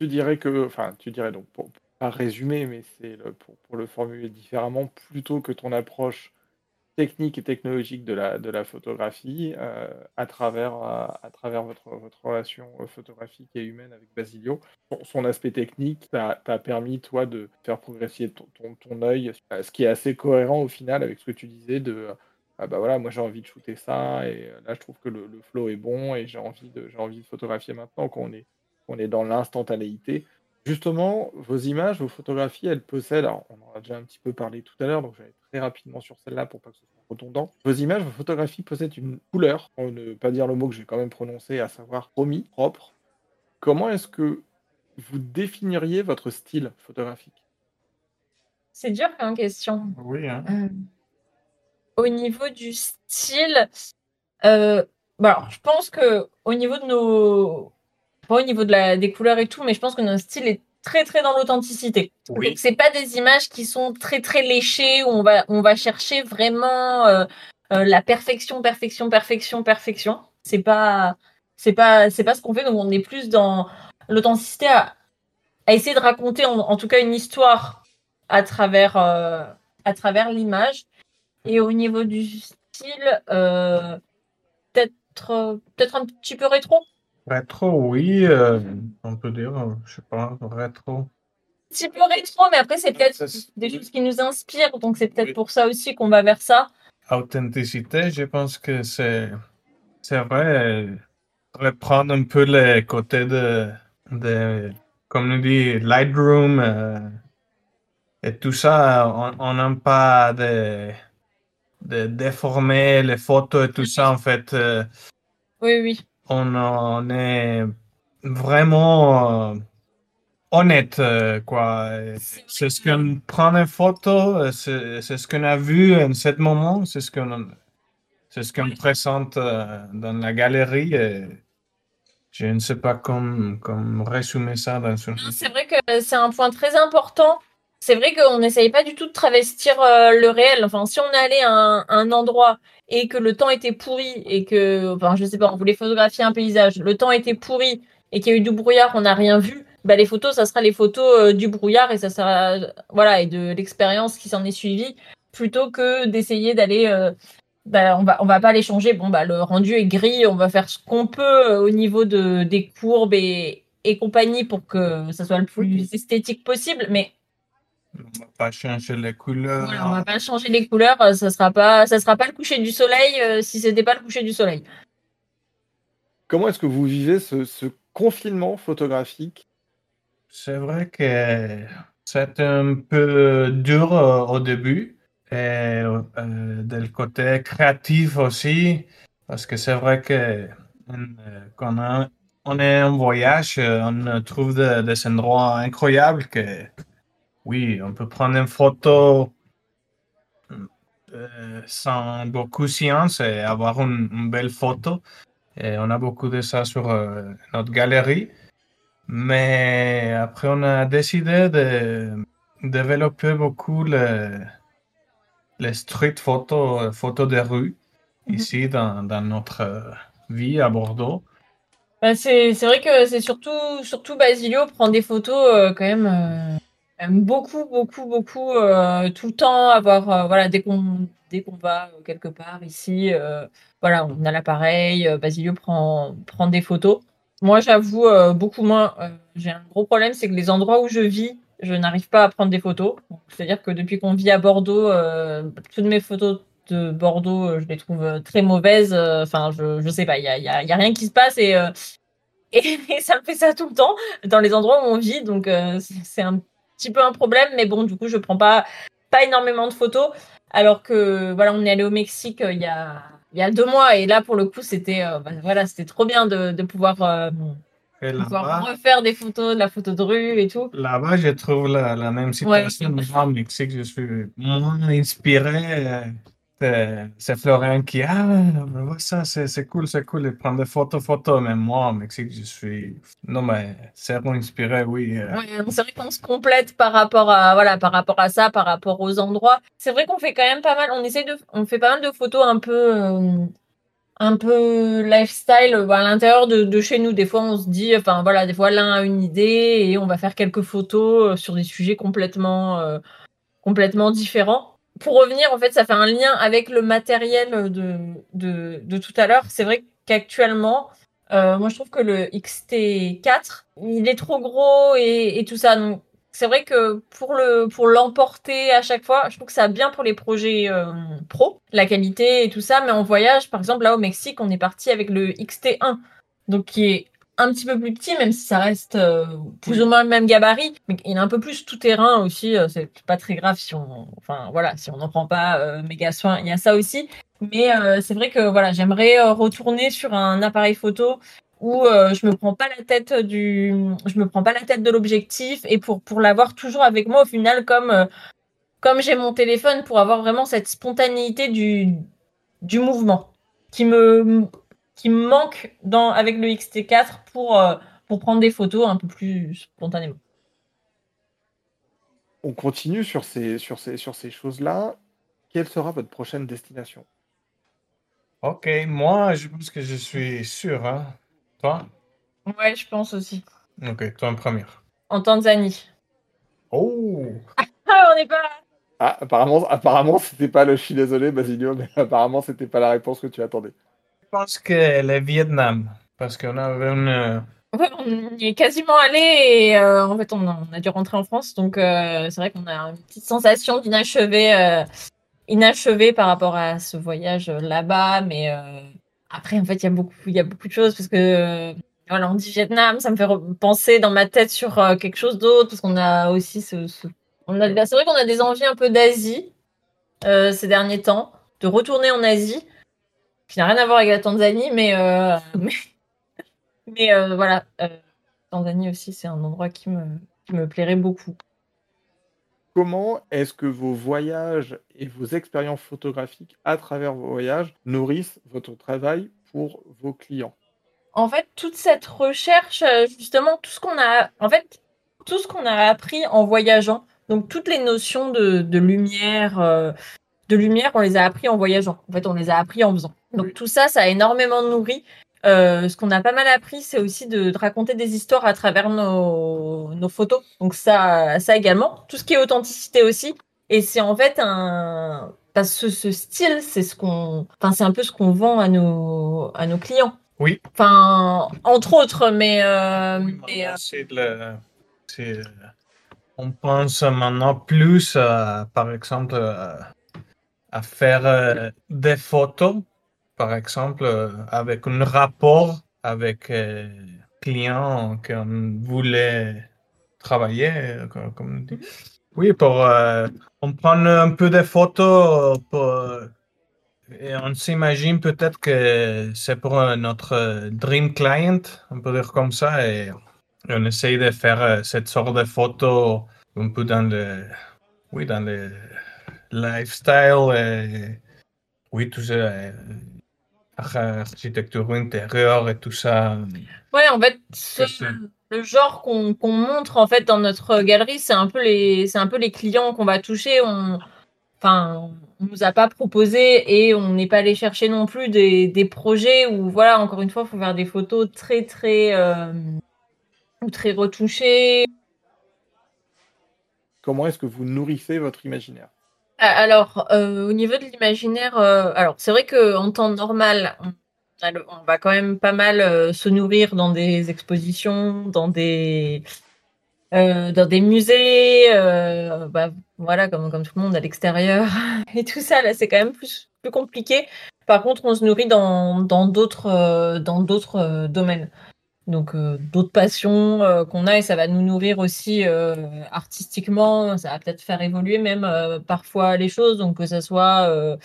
Tu dirais que, enfin, tu dirais donc, pour, pas résumer, mais c'est pour le formuler différemment, plutôt que ton approche technique et technologique de la, de la photographie euh, à travers, à, travers votre, relation euh, photographique et humaine avec Basilio. Son, aspect technique t'a permis, toi, de faire progresser ton, ton, œil, euh, ce qui est assez cohérent au final avec ce que tu disais de euh, ah bah voilà, moi j'ai envie de shooter ça, et euh, là je trouve que le, le flow est bon, et j'ai envie de, photographier maintenant qu'on est dans l'instantanéité. Justement, vos images, vos photographies, elles possèdent, alors on en a déjà un petit peu parlé tout à l'heure, donc je vais aller très rapidement sur celle-là pour pas que ce soit redondant. Vos images, vos photographies possèdent une couleur, pour ne pas dire le mot que j'ai quand même prononcé, à savoir promis, propre. Comment est-ce que vous définiriez votre style photographique? C'est dur comme question. Oui, hein. Euh, au niveau du style, euh, bon, alors, je pense que au niveau de nos, pas au niveau de la, des couleurs et tout, mais je pense que notre style est très très dans l'authenticité. Oui. Donc, C'est pas des images qui sont très très léchées où on va on va chercher vraiment euh, euh, la perfection, perfection, perfection, perfection. C'est pas c'est pas c'est pas ce qu'on fait. Donc on est plus dans l'authenticité à, à essayer de raconter en, en tout cas une histoire à travers euh, à travers l'image. Et au niveau du style, peut-être peut-être un petit peu rétro. Rétro, oui, euh, on peut dire, euh, je sais pas, rétro. Un petit peu rétro, mais après c'est peut-être Ça, c'est- des choses qui nous inspirent, donc c'est peut-être Oui. pour ça aussi qu'on va vers ça. Authenticité, je pense que c'est c'est vrai, euh, reprendre un peu les côtés de, de comme on dit, Lightroom euh, et tout ça, on on n'aime pas de, de déformer les photos et tout ça, en fait. euh, Oui, oui. On, est vraiment euh, honnête, euh, quoi. C'est ce qu'on prend en photo, c'est ce qu'on a vu en ce moment, c'est ce qu'on c'est ce présente euh, dans la galerie. je ne sais pas comment, comment résumer ça dans. Non, C'est vrai que c'est un point très important. C'est vrai qu'on n'essaye pas du tout de travestir le réel. Enfin, si on allait à un, un endroit et que le temps était pourri et que, enfin, je sais pas, on voulait photographier un paysage, le temps était pourri et qu'il y a eu du brouillard, on n'a rien vu, bah, les photos, ça sera les photos euh, du brouillard et ça sera, voilà, et de l'expérience qui s'en est suivie, plutôt que d'essayer d'aller, euh, bah, on va, on va pas les changer. Bon, bah, le rendu est gris, on va faire ce qu'on peut euh, au niveau de, des courbes et, et compagnie pour que ça soit le plus esthétique possible, mais On va pas changer les couleurs. voilà, on va pas changer les couleurs, euh, ça sera pas, ça sera pas le coucher du soleil euh, si c'était pas le coucher du soleil. Comment est-ce que vous vivez ce, ce confinement photographique? C'est vrai que c'est un peu dur euh, au début et euh, du côté créatif aussi, parce que c'est vrai que euh, quand on, on est en voyage, on trouve de- des endroits incroyables que oui, on peut prendre une photo euh, sans beaucoup science et avoir une, une belle photo. Et on a beaucoup de ça sur euh, notre galerie. Mais après, on a décidé de développer beaucoup le, les street photos, photos de rue, Mhm. ici dans, dans notre euh, vie à Bordeaux. Bah, c'est vrai que c'est surtout, surtout Basilio prend des photos euh, quand même, beaucoup, beaucoup, beaucoup, euh, tout le temps avoir, euh, voilà, dès qu'on dès qu'on va euh, quelque part ici, voilà, on a l'appareil, Basilio prend, prend des photos. Moi, j'avoue, beaucoup moins. j'ai un gros problème, c'est que les endroits où je vis, je n'arrive pas à prendre des photos. C'est-à-dire que depuis qu'on vit à Bordeaux, toutes mes photos de Bordeaux, je les trouve très mauvaises. Enfin, je, je sais pas, il y a, y y a rien qui se passe et, et, ça me fait ça tout le temps dans les endroits où on vit. Donc, c'est un petit peu un problème. Mais bon, du coup, je prends pas, pas énormément de photos. Alors que, voilà, on est allé au Mexique euh, il y a, il y a deux mois. Et là, pour le coup, c'était euh, bah, voilà, c'était trop bien de, de pouvoir, euh, pouvoir refaire des photos, de la photo de rue et tout. là-bas, je trouve la, la même situation. Moi, au Mexique, je suis moins inspiré. C'est c'est Florian qui, ah, ça, c'est c'est cool, c'est cool, il prend des photos, photos. Mais moi, au Mexique, je suis, non, mais zéro inspiré, oui. euh. Donc c'est vrai qu'on se complète par rapport à voilà, par rapport à ça, par rapport aux endroits. C'est vrai qu'on fait quand même pas mal. On essaie de, on fait pas mal de photos un peu, euh, un peu lifestyle euh, à l'intérieur de, de chez nous. Des fois, on se dit, enfin voilà, des fois l'un a une idée et on va faire quelques photos euh, sur des sujets complètement, complètement différents. Pour revenir, en fait, ça fait un lien avec le matériel de, de, tout à l'heure. C'est vrai qu'actuellement, euh, moi, je trouve que le XT4, il est trop gros et, tout ça. Donc, c'est vrai que pour le pour l'emporter à chaque fois, je trouve que ça bien pour les projets euh, pro, la qualité et tout ça. Mais en voyage, par exemple, là au Mexique, on est parti avec le XT1, donc qui est un petit peu plus petit, même si ça reste euh, plus ou moins le même gabarit, mais il est un peu plus tout terrain aussi. euh, c'est pas très grave si on, enfin voilà, si on n'en prend pas euh, méga soin. Il y a ça aussi. Mais c'est vrai que voilà, j'aimerais retourner sur un appareil photo où je me prends pas la tête du, je me prends pas la tête de l'objectif et pour pour l'avoir toujours avec moi au final comme comme j'ai mon téléphone pour avoir vraiment cette spontanéité du du mouvement qui me qui me manque dans avec le XT4 pour euh, pour prendre des photos un peu plus spontanément. On continue sur ces, sur ces, sur ces choses-là. Quelle sera votre prochaine destination? Ok, moi, je pense que je suis sûr, hein. Toi? Ouais, je pense aussi. Ok, toi en première. En Tanzanie. Oh! Ah, on n'est pas. Ah, apparemment, apparemment c'était pas le. Je suis désolé, Basilio, mais apparemment, c'était pas la réponse que tu attendais. Je pense que le Vietnam, parce qu'on avait une... on y est quasiment allé et euh, en fait on a, dû rentrer en France donc euh, c'est vrai qu'on a une petite sensation d'inachevé euh, inachevé par rapport à ce voyage là-bas mais après en fait il y a beaucoup y a beaucoup de choses parce que voilà on dit Vietnam ça me fait penser dans ma tête sur quelque chose d'autre parce qu'on a aussi on a c'est vrai qu'on a des envies un peu d'Asie ces derniers temps de retourner en Asie qui n'a rien à voir avec la Tanzanie mais euh, mais mais euh, voilà, euh, Tanzanie aussi, c'est un endroit qui me, qui me plairait beaucoup. Comment est-ce que vos voyages et vos expériences photographiques à travers vos voyages nourrissent votre travail pour vos clients? En fait, toute cette recherche, euh, justement, tout ce qu'on a, en fait, tout ce qu'on a appris en voyageant, donc toutes les notions de, de lumière, euh, de lumière, on les a appris en voyageant. En fait, on les a appris en faisant. Donc Oui. tout ça, ça a énormément nourri. Euh, ce qu'on a pas mal appris, c'est aussi de, de raconter des histoires à travers nos, nos photos. Donc ça, ça également. Tout ce qui est authenticité aussi. Et c'est en fait un, parce que ce style, c'est ce qu'on, enfin c'est un peu ce qu'on vend à nos, à nos clients. Oui. Enfin, entre autres, mais, euh, Oui, mais, maintenant, c'est le- euh, on pense maintenant plus, à, par exemple, euh, à faire euh, des photos, par exemple, euh, avec un rapport avec euh, client qu'on voulait travailler, euh, comme, comme on dit. Oui, pour euh, on prend un peu de photos pour, et on s'imagine peut-être que c'est pour notre dream client, on peut dire comme ça, et on essaye de faire cette sorte de photos un peu dans le, oui, dans le, lifestyle et oui, tout ça, euh, ar- architecture intérieure et tout ça. Ouais, en fait, le genre qu'on qu'on montre en fait dans notre galerie, c'est un peu les, c'est un peu les clients qu'on va toucher. On, enfin, on nous a pas proposé et on n'est pas allé chercher non plus des, des projets où voilà, encore une fois, il faut faire des photos très très euh, ou très retouchées. Comment est-ce que vous nourrissez votre imaginaire? Alors, euh, au niveau de l'imaginaire, euh, alors c'est vrai que en temps normal, on, va quand même pas mal euh, se nourrir dans des expositions, dans des dans des musées, bah, voilà, comme tout le monde à l'extérieur et tout ça. Là, c'est quand même plus plus compliqué. Par contre, on se nourrit dans d'autres dans d'autres domaines. Donc euh, d'autres passions euh, qu'on a et ça va nous nourrir aussi euh, artistiquement, ça va peut-être faire évoluer même parfois les choses, donc que ça soit euh,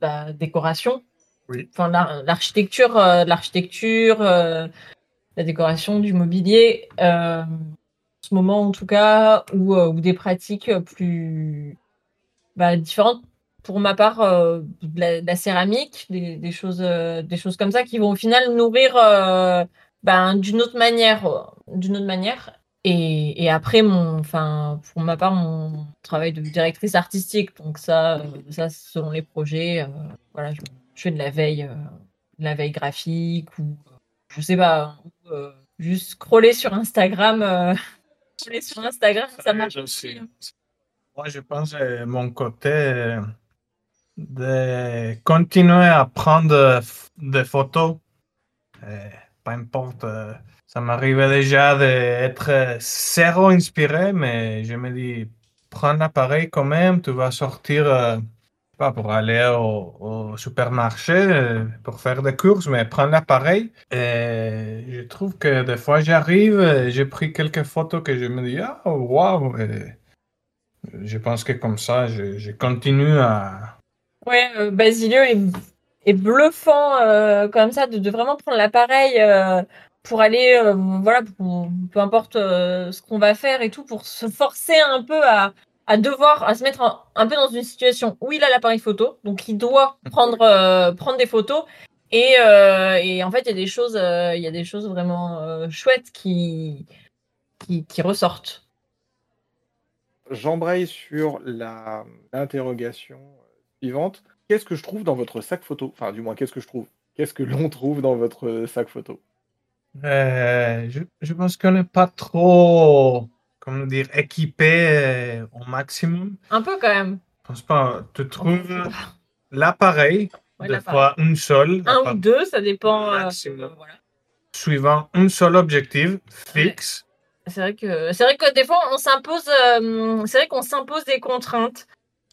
bah, décoration, Oui. enfin l'ar- l'architecture, l'architecture, la décoration du mobilier, en ce moment en tout cas, ou, ou des pratiques plus bah, différentes. Pour ma part, euh, de la, de la céramique, des, des choses, euh, des choses comme ça qui vont au final nourrir euh, ben, d'une autre manière, d'une autre manière. Et, et après, mon, enfin, pour ma part, mon travail de directrice artistique, donc ça, ça selon les projets, voilà, je, je fais de la veille, de la veille graphique ou je sais pas, ou, euh, juste scroller sur Instagram, scroller sur Instagram, ça marche aussi. hein. Moi, je pense que mon côté de continuer à prendre des photos, euh, peu importe, euh, ça m'arrivait déjà d'être euh, zéro inspiré, mais je me dis, prends l'appareil quand même, tu vas sortir, euh, pas pour aller au, supermarché, pour faire des courses, mais prends l'appareil. Et je trouve que des fois j'arrive, j'ai pris quelques photos que je me dis, ah, waouh! et Je pense que comme ça, je continue à. Ouais, euh, Basilio est, est bluffant euh, comme ça, de, de vraiment prendre l'appareil euh, pour aller, euh, voilà, pour- peu importe euh, ce qu'on va faire et tout, pour se forcer un peu à, à devoir, à se mettre un, un peu dans une situation où il a l'appareil photo, donc il doit prendre, euh, prendre des photos. Et, euh, et en fait, il y a des choses, euh, il y a des choses vraiment euh, chouettes qui, qui, qui ressortent. J'embraye sur la- l'interrogation suivante. Qu'est-ce que je trouve dans votre sac photo? Enfin, du moins, qu'est-ce que je trouve? Qu'est-ce que l'on trouve dans votre sac photo? Euh, je, je pense qu'on n'est pas trop, comment dire, équipé euh, au maximum. Un peu quand même. Je pense pas. Tu trouves l'appareil, Ouais, des fois une seule, Un ou deux, ça dépend. euh, Maximum. voilà. suivant un seul objectif fixe. C'est vrai que c'est vrai que des fois on s'impose, euh, c'est vrai qu'on s'impose des contraintes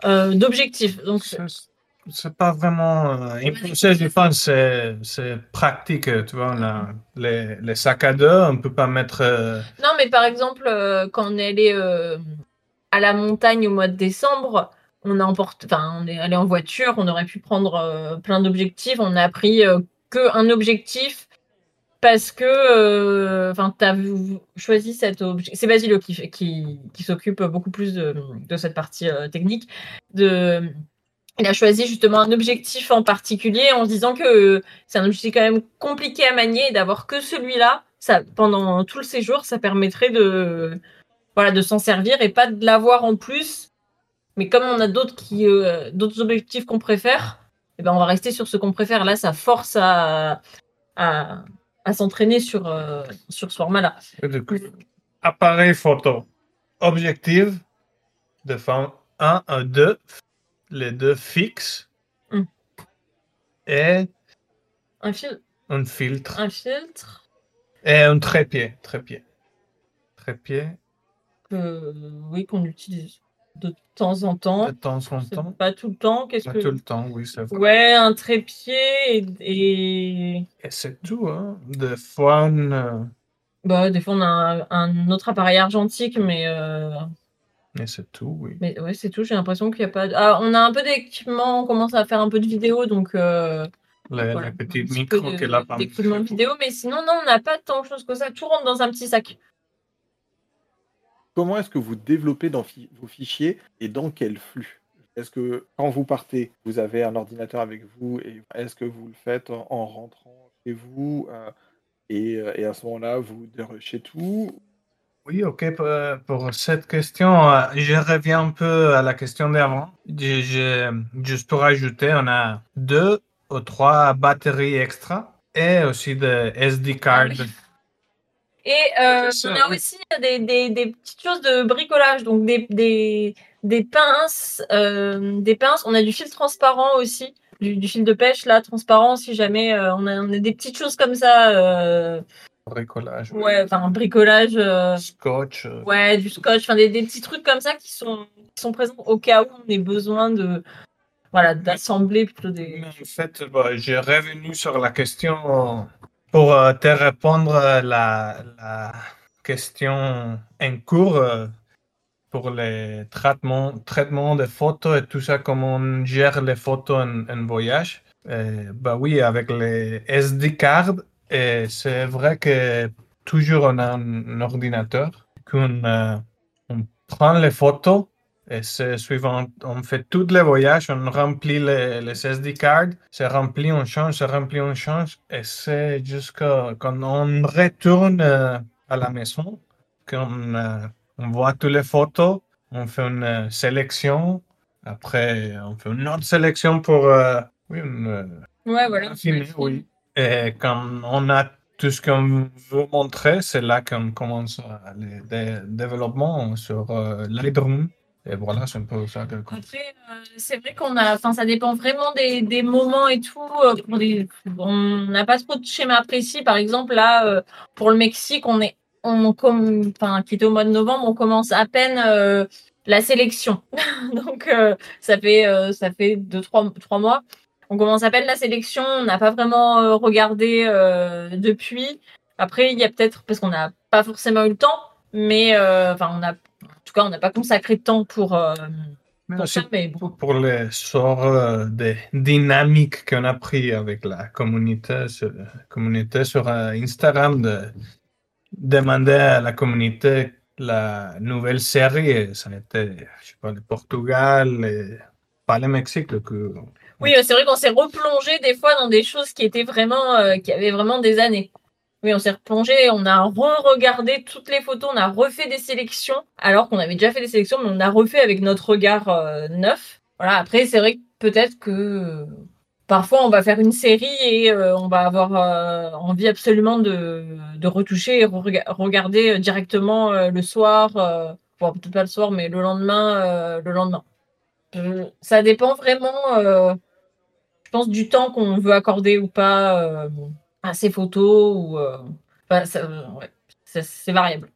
euh, d'objectifs. Donc C'est pas vraiment euh, pense, c'est c'est pratique. Tu vois, on a les, les sacs à dos, on peut pas mettre. euh, non, mais par exemple euh, quand on est allé euh, à la montagne au mois de décembre, on a emporté, enfin on est allé en voiture, on aurait pu prendre euh, plein d'objectifs, on a pris euh, que un objectif parce que euh, enfin tu as choisi cet objectif. C'est Basilio qui qui, s'occupe beaucoup plus de, cette partie euh, technique il a choisi justement un objectif en particulier en se disant que c'est un objectif quand même compliqué à manier et d'avoir que celui-là, ça pendant tout le séjour, ça permettrait de voilà de s'en servir et pas de l'avoir en plus. Mais comme on a d'autres qui euh, d'autres objectifs qu'on préfère, eh ben on va rester sur ce qu'on préfère. Là, ça force à, à s'entraîner sur euh, sur ce format-là. Appareil photo, objectif, de forme 1 à 2, les deux fixes, Mm. et Un fil, un filtre, un filtre et un trépied. Trépied. Trépied, que oui qu'on utilise de temps en temps. de temps en C'est temps. Pas tout le temps. Qu'est-ce Pas que tout le temps, oui, c'est vrai. Ouais, un trépied et, et- Et c'est tout, hein. Des fois, on, euh, bah des fois on a un, un autre appareil argentique, mais euh, et c'est tout, oui. mais ouais c'est tout. J'ai l'impression qu'il y a pas. Ah, on a un peu d'équipement, on commence à faire un peu de vidéo, donc euh, Les, voilà, les petits un petit peu micros de- qu'elle a d'équipement vidéo, mais sinon non, on n'a pas tant de choses que ça. Tout rentre dans un petit sac. Comment est-ce que vous développez dans fi- vos fichiers et dans quel flux? Est-ce que quand vous partez, vous avez un ordinateur avec vous et est-ce que vous le faites en, en rentrant chez vous euh, et, euh, et à ce moment-là, vous chez tout? Oui, ok. Pour, pour cette question, euh, je reviens un peu à la question d'avant. Je- je- juste pour ajouter, on a deux ou trois batteries extra et aussi des SD cards. Ah oui. Et euh, ça, on a oui. aussi des, des, des petites choses de bricolage, donc des, des, des pinces, euh, des pinces. On a du fil transparent aussi, du, du fil de pêche là, transparent si jamais euh, on, a, on a des petites choses comme ça. Bricolage. ouais, enfin bricolage. Scotch. Ouais, du scotch, enfin des, des petits trucs comme ça qui sont, qui sont présents au cas où on ait besoin de voilà d'assembler plutôt des. Mais En fait, bah, j'ai revenu sur la question pour euh, te répondre à la, question en cours euh, pour les traitements, traitements de photos et tout ça, comment on gère les photos en, voyage. Euh, bah oui, avec les SD cards, c'est vrai que toujours on a un, ordinateur qu'on on prend les photos et c'est suivant, on fait tous les voyages, on remplit les, les SD cards, c'est rempli, on change, c'est rempli, on change, et c'est jusqu'à quand on retourne euh, à la maison, qu'on euh, on voit toutes les photos, on fait une euh, sélection, après on fait une autre sélection pour euh, oui, une, Ouais, voilà. oui. Et quand on a tout ce qu'on veut montrer, c'est là qu'on commence les dé- développements sur euh, Lightroom. Et voilà, c'est un peu ça. Après, euh, c'est vrai qu'on a, enfin, ça dépend vraiment des, des moments et tout. euh, pour des- on n'a pas trop de schéma précis. Par exemple, là, euh, pour le Mexique, on est, on enfin, qui au mois de novembre, on commence à peine euh, la sélection. Donc, ça fait, ça fait deux, trois, trois mois. On commence à peine la sélection. On n'a pas vraiment regardé depuis. Après, il y a peut-être parce qu'on n'a pas forcément eu le temps, mais enfin, on a, tout cas, on n'a pas consacré de temps pour. euh, Mais pour ça, mais bon. pour, les sorts euh, de dynamiques qu'on a pris avec la communauté sur, communauté sur euh, Instagram, de demander à la communauté la nouvelle série. Ça était, je sais pas, le Portugal, et pas le Mexique. Que, Oui, euh, c'est vrai qu'on s'est replongé des fois dans des choses qui étaient vraiment, euh, qui avaient vraiment des années. Oui, on s'est replongé, on a re-regardé toutes les photos, on a refait des sélections, alors qu'on avait déjà fait des sélections, mais on a refait avec notre regard euh, neuf. Voilà. Après, c'est vrai que peut-être que euh, parfois on va faire une série et euh, on va avoir envie absolument de, retoucher et re- regarder directement le soir, bon, peut-être pas le soir, mais le lendemain, le lendemain. Ça dépend vraiment. je pense, du temps qu'on veut accorder ou pas à ces photos. Ou, euh, enfin, euh, ouais, c'est variable.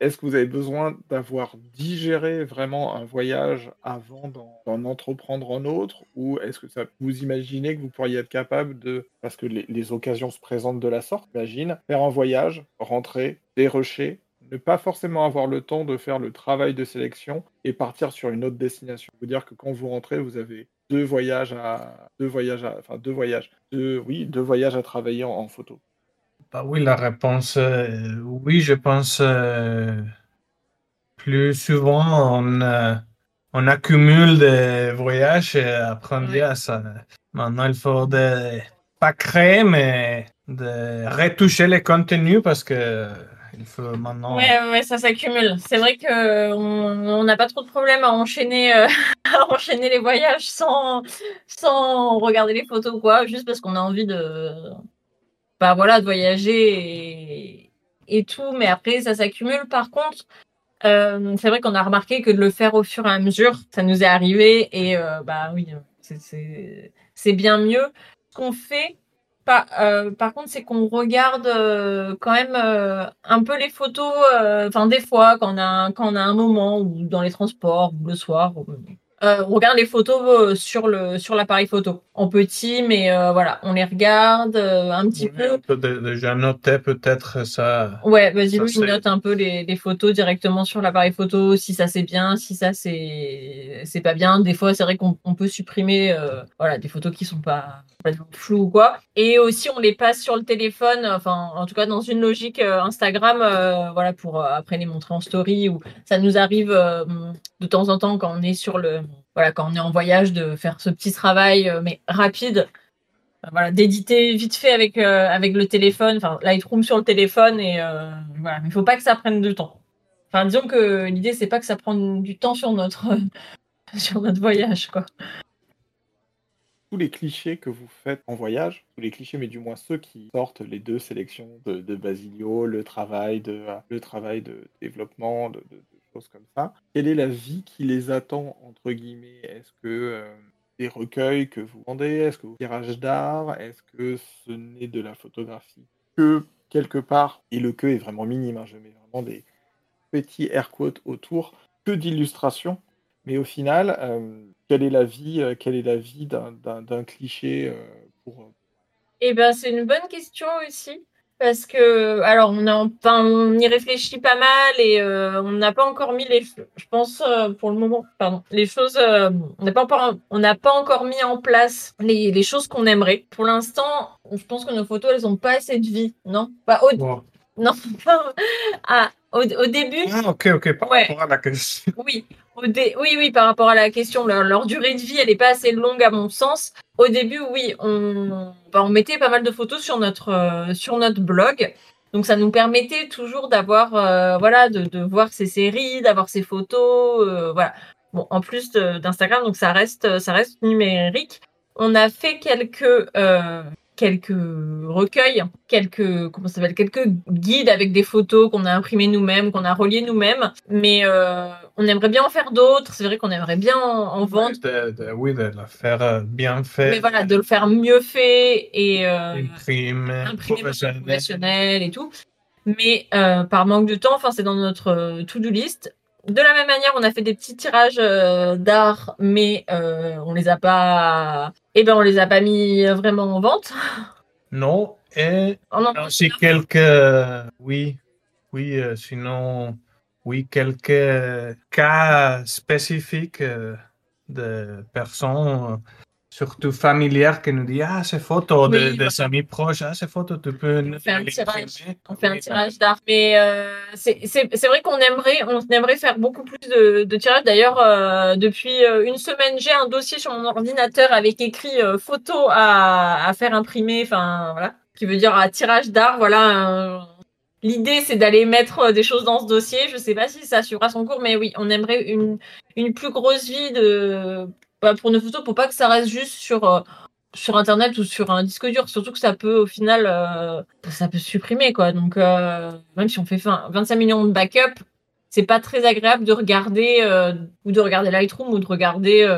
Est-ce que vous avez besoin d'avoir digéré vraiment un voyage avant d'en entreprendre un autre? Ou est-ce que ça, vous imaginez que vous pourriez être capable de, parce que les, occasions se présentent de la sorte, imagine, faire un voyage, rentrer, dérusher, ne pas forcément avoir le temps de faire le travail de sélection et partir sur une autre destination? Vous dire que quand vous rentrez, vous avez deux voyages à, deux voyages à, enfin deux voyages, deux, oui, deux voyages à travailler en, en photo. Bah oui, la réponse, euh, oui, je pense euh, plus souvent on, euh, on accumule des voyages et après on dit, Oui. ah, ça, maintenant il faut de, pas créer, mais de retoucher les contenus parce que il faut maintenant. Ouais, ouais, ça s'accumule. C'est vrai que on on n'a pas trop de problème à enchaîner, euh, à enchaîner les voyages sans, sans regarder les photos quoi, juste parce qu'on a envie de, bah voilà, de voyager et, tout. Mais après, ça s'accumule. Par contre, euh, c'est vrai qu'on a remarqué que de le faire au fur et à mesure, ça nous est arrivé et euh, bah oui, c'est bien mieux. Ce qu'on fait, par, euh, par contre, c'est qu'on regarde euh, quand même euh, un peu les photos, enfin des fois quand on a un, quand on a un moment ou dans les transports ou le soir, on regarde les photos sur le sur l'appareil photo en petit, mais voilà, on les regarde un petit Oui, peu. on peut dé- déjà noter peut-être ça. Ouais, vas-y, Louis, c'est- note un peu les, les photos directement sur l'appareil photo, si ça c'est bien, si ça c'est c'est pas bien. Des fois, c'est vrai qu'on on peut supprimer voilà, des photos qui sont pas flou ou quoi. Et aussi, on les passe sur le téléphone, enfin, en tout cas, dans une logique euh, Instagram, euh, voilà, pour euh, après les montrer en story ou ça nous arrive de temps en temps quand on est sur le, voilà, quand on est en voyage de faire ce petit travail, mais rapide. Voilà, d'éditer vite fait avec, avec le téléphone, enfin Lightroom sur le téléphone et voilà, mais il faut pas que ça prenne du temps. Enfin, disons que l'idée c'est pas que ça prenne du temps sur notre sur notre voyage quoi. Tous les clichés que vous faites en voyage, tous les clichés, mais du moins ceux qui sortent les deux sélections de, Basilio, le travail de, développement, de choses comme ça, quelle est la vie qui les attend, entre guillemets? Est-ce que euh, des recueils que vous vendez? Est-ce que vous tirage d'art? Est-ce que ce n'est de la photographie que quelque part, et le que est vraiment minime, hein, je mets vraiment des petits air quotes autour, que d'illustrations mais au final, euh, quelle est la vie, euh, quelle est la vie d'un- d'un d'un cliché euh, pour euh, Eh ben, c'est une bonne question aussi. Parce que, alors, on, a, enfin, on y réfléchit pas mal et euh, on n'a pas encore mis les, je pense, euh, pour le moment, pardon, les choses, euh, on n'a pas, encore- on n'a pas encore mis en place les, les choses qu'on aimerait. Pour l'instant, je pense que nos photos, elles ont pas assez de vie, non? Bah, au, Wow. non, pas- ah, au, au début, Ah, ok, ok, par Ouais. rapport à la question. oui, au dé- oui, oui, par rapport à la question, leur, leur durée de vie, elle n'est pas assez longue à mon sens. Au début, oui, on, bah, on mettait pas mal de photos sur notre, euh, sur notre blog. Donc ça nous permettait toujours d'avoir, euh, voilà, de, de voir ces séries, d'avoir ces photos, euh, voilà. Bon, en plus d'Instagram, donc ça reste, ça reste numérique. On a fait quelques, quelques recueils, quelques, comment ça s'appelle, quelques guides avec des photos qu'on a imprimées nous-mêmes, qu'on a reliées nous-mêmes. Mais euh, on aimerait bien en faire d'autres. C'est vrai qu'on aimerait bien en, en vendre. De- de- oui, de la faire euh, bien fait. Mais voilà, de le faire mieux fait et euh, imprimer professionnel. professionnel et tout. Mais euh, par manque de temps, enfin c'est dans notre to-do list. De la même manière, on a fait des petits tirages euh, d'art, mais euh, on les a pas. Eh ben, on les a pas mis vraiment en vente. Non, et en- aussi quelques, oui, oui, euh, sinon, oui, quelques cas spécifiques euh, de personnes, euh, surtout familières, qui nous disent, ah, ces photos de, Oui, des voilà. amis proches, ah, ces photos, tu peux nous fait un tirage. On fait un tirage d'art. Mais euh, c'est vrai qu'on aimerait, on aimerait faire beaucoup plus de, de tirages. D'ailleurs, euh, depuis euh, une semaine, j'ai un dossier sur mon ordinateur avec écrit euh, photo à, à faire imprimer. Enfin, voilà. Qui veut dire à tirage d'art. Voilà. euh, L'idée, c'est d'aller mettre des choses dans ce dossier. Je sais pas si ça suivra son cours, mais oui, on aimerait une, une plus grosse vie de, bah, pour nos photos pour pas que ça reste juste sur, euh, sur Internet ou sur un disque dur. Surtout que ça peut, au final, euh, ça peut supprimer, quoi. Donc, euh, même si on fait 20 25 millions de backups, c'est pas très agréable de regarder ou de regarder Lightroom ou de regarder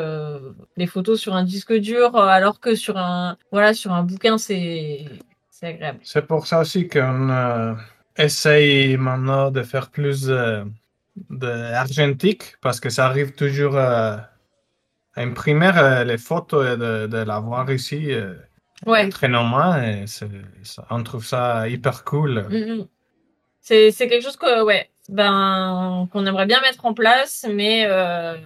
les photos sur un disque dur alors que sur un voilà sur un bouquin c'est c'est agréable. C'est pour ça aussi qu'on essaye maintenant de faire plus euh, de argentique parce que ça arrive toujours à imprimer euh, les photos et de, de l'avoir ici euh, Ouais. très normal et ça- on trouve ça hyper cool. Mm, mm. C'est quelque chose que ouais ben qu'on aimerait bien mettre en place mais euh,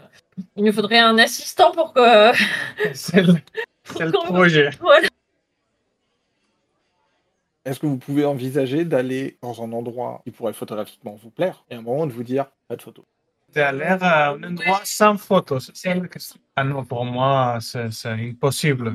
il nous faudrait un assistant pour que C'est le, projet. voilà. Est-ce que vous pouvez envisager d'aller dans un endroit qui pourrait photographiquement vous plaire et à un moment de vous dire pas de photo Tu as l'air à un endroit sans photo, c'est la question. Ah non, pour moi, c'est impossible.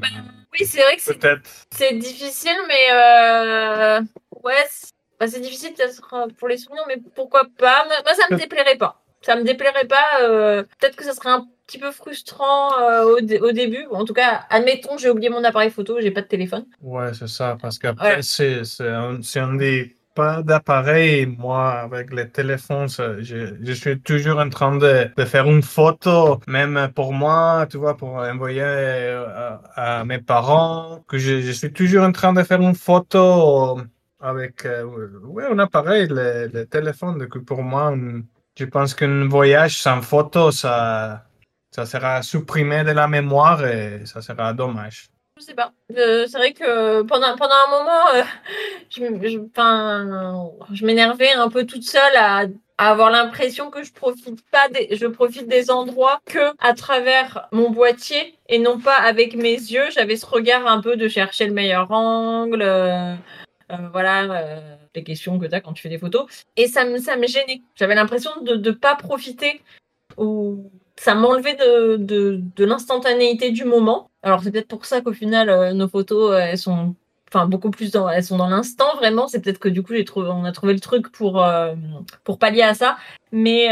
Oui, c'est vrai que c'est difficile, mais euh... ouais, c'est bah, c'est difficile peut-être euh, pour les souvenirs, mais pourquoi pas? Moi, ça me déplairait pas. Ça me déplairait pas. euh, Peut-être que ça serait un petit peu frustrant euh, au, dé- au début. En tout cas, admettons, j'ai oublié mon appareil photo, j'ai pas de téléphone. Ouais, c'est ça, parce qu'après, Ouais. c'est un, un des pas d'appareil. Moi, avec les téléphones, je, je suis toujours en train de, de faire une photo, même pour moi, tu vois, pour envoyer euh, à, mes parents, que je, je suis toujours en train de faire une photo avec euh, ouais, un appareil, le, le téléphone. Donc, pour moi, je pense qu'un voyage sans photo, ça, ça sera supprimé de la mémoire et ça sera dommage. Je sais pas. Euh, c'est vrai que pendant, pendant un moment, euh, je, m'énervais un peu toute seule à, avoir l'impression que je profite pas des, je profite des endroits que à travers mon boîtier et non pas avec mes yeux. J'avais ce regard un peu de chercher le meilleur angle. euh, euh, voilà, les questions que tu as quand tu fais des photos. Et ça me, ça me gênait. J'avais l'impression de ne pas profiter ou ça m'enlevait de, de, de l'instantanéité du moment. Alors c'est peut-être pour ça qu'au final euh, nos photos euh, elles sont enfin beaucoup plus dans elles sont dans l'instant vraiment, c'est peut-être que du coup on a trouvé le truc pour euh, pour pallier à ça mais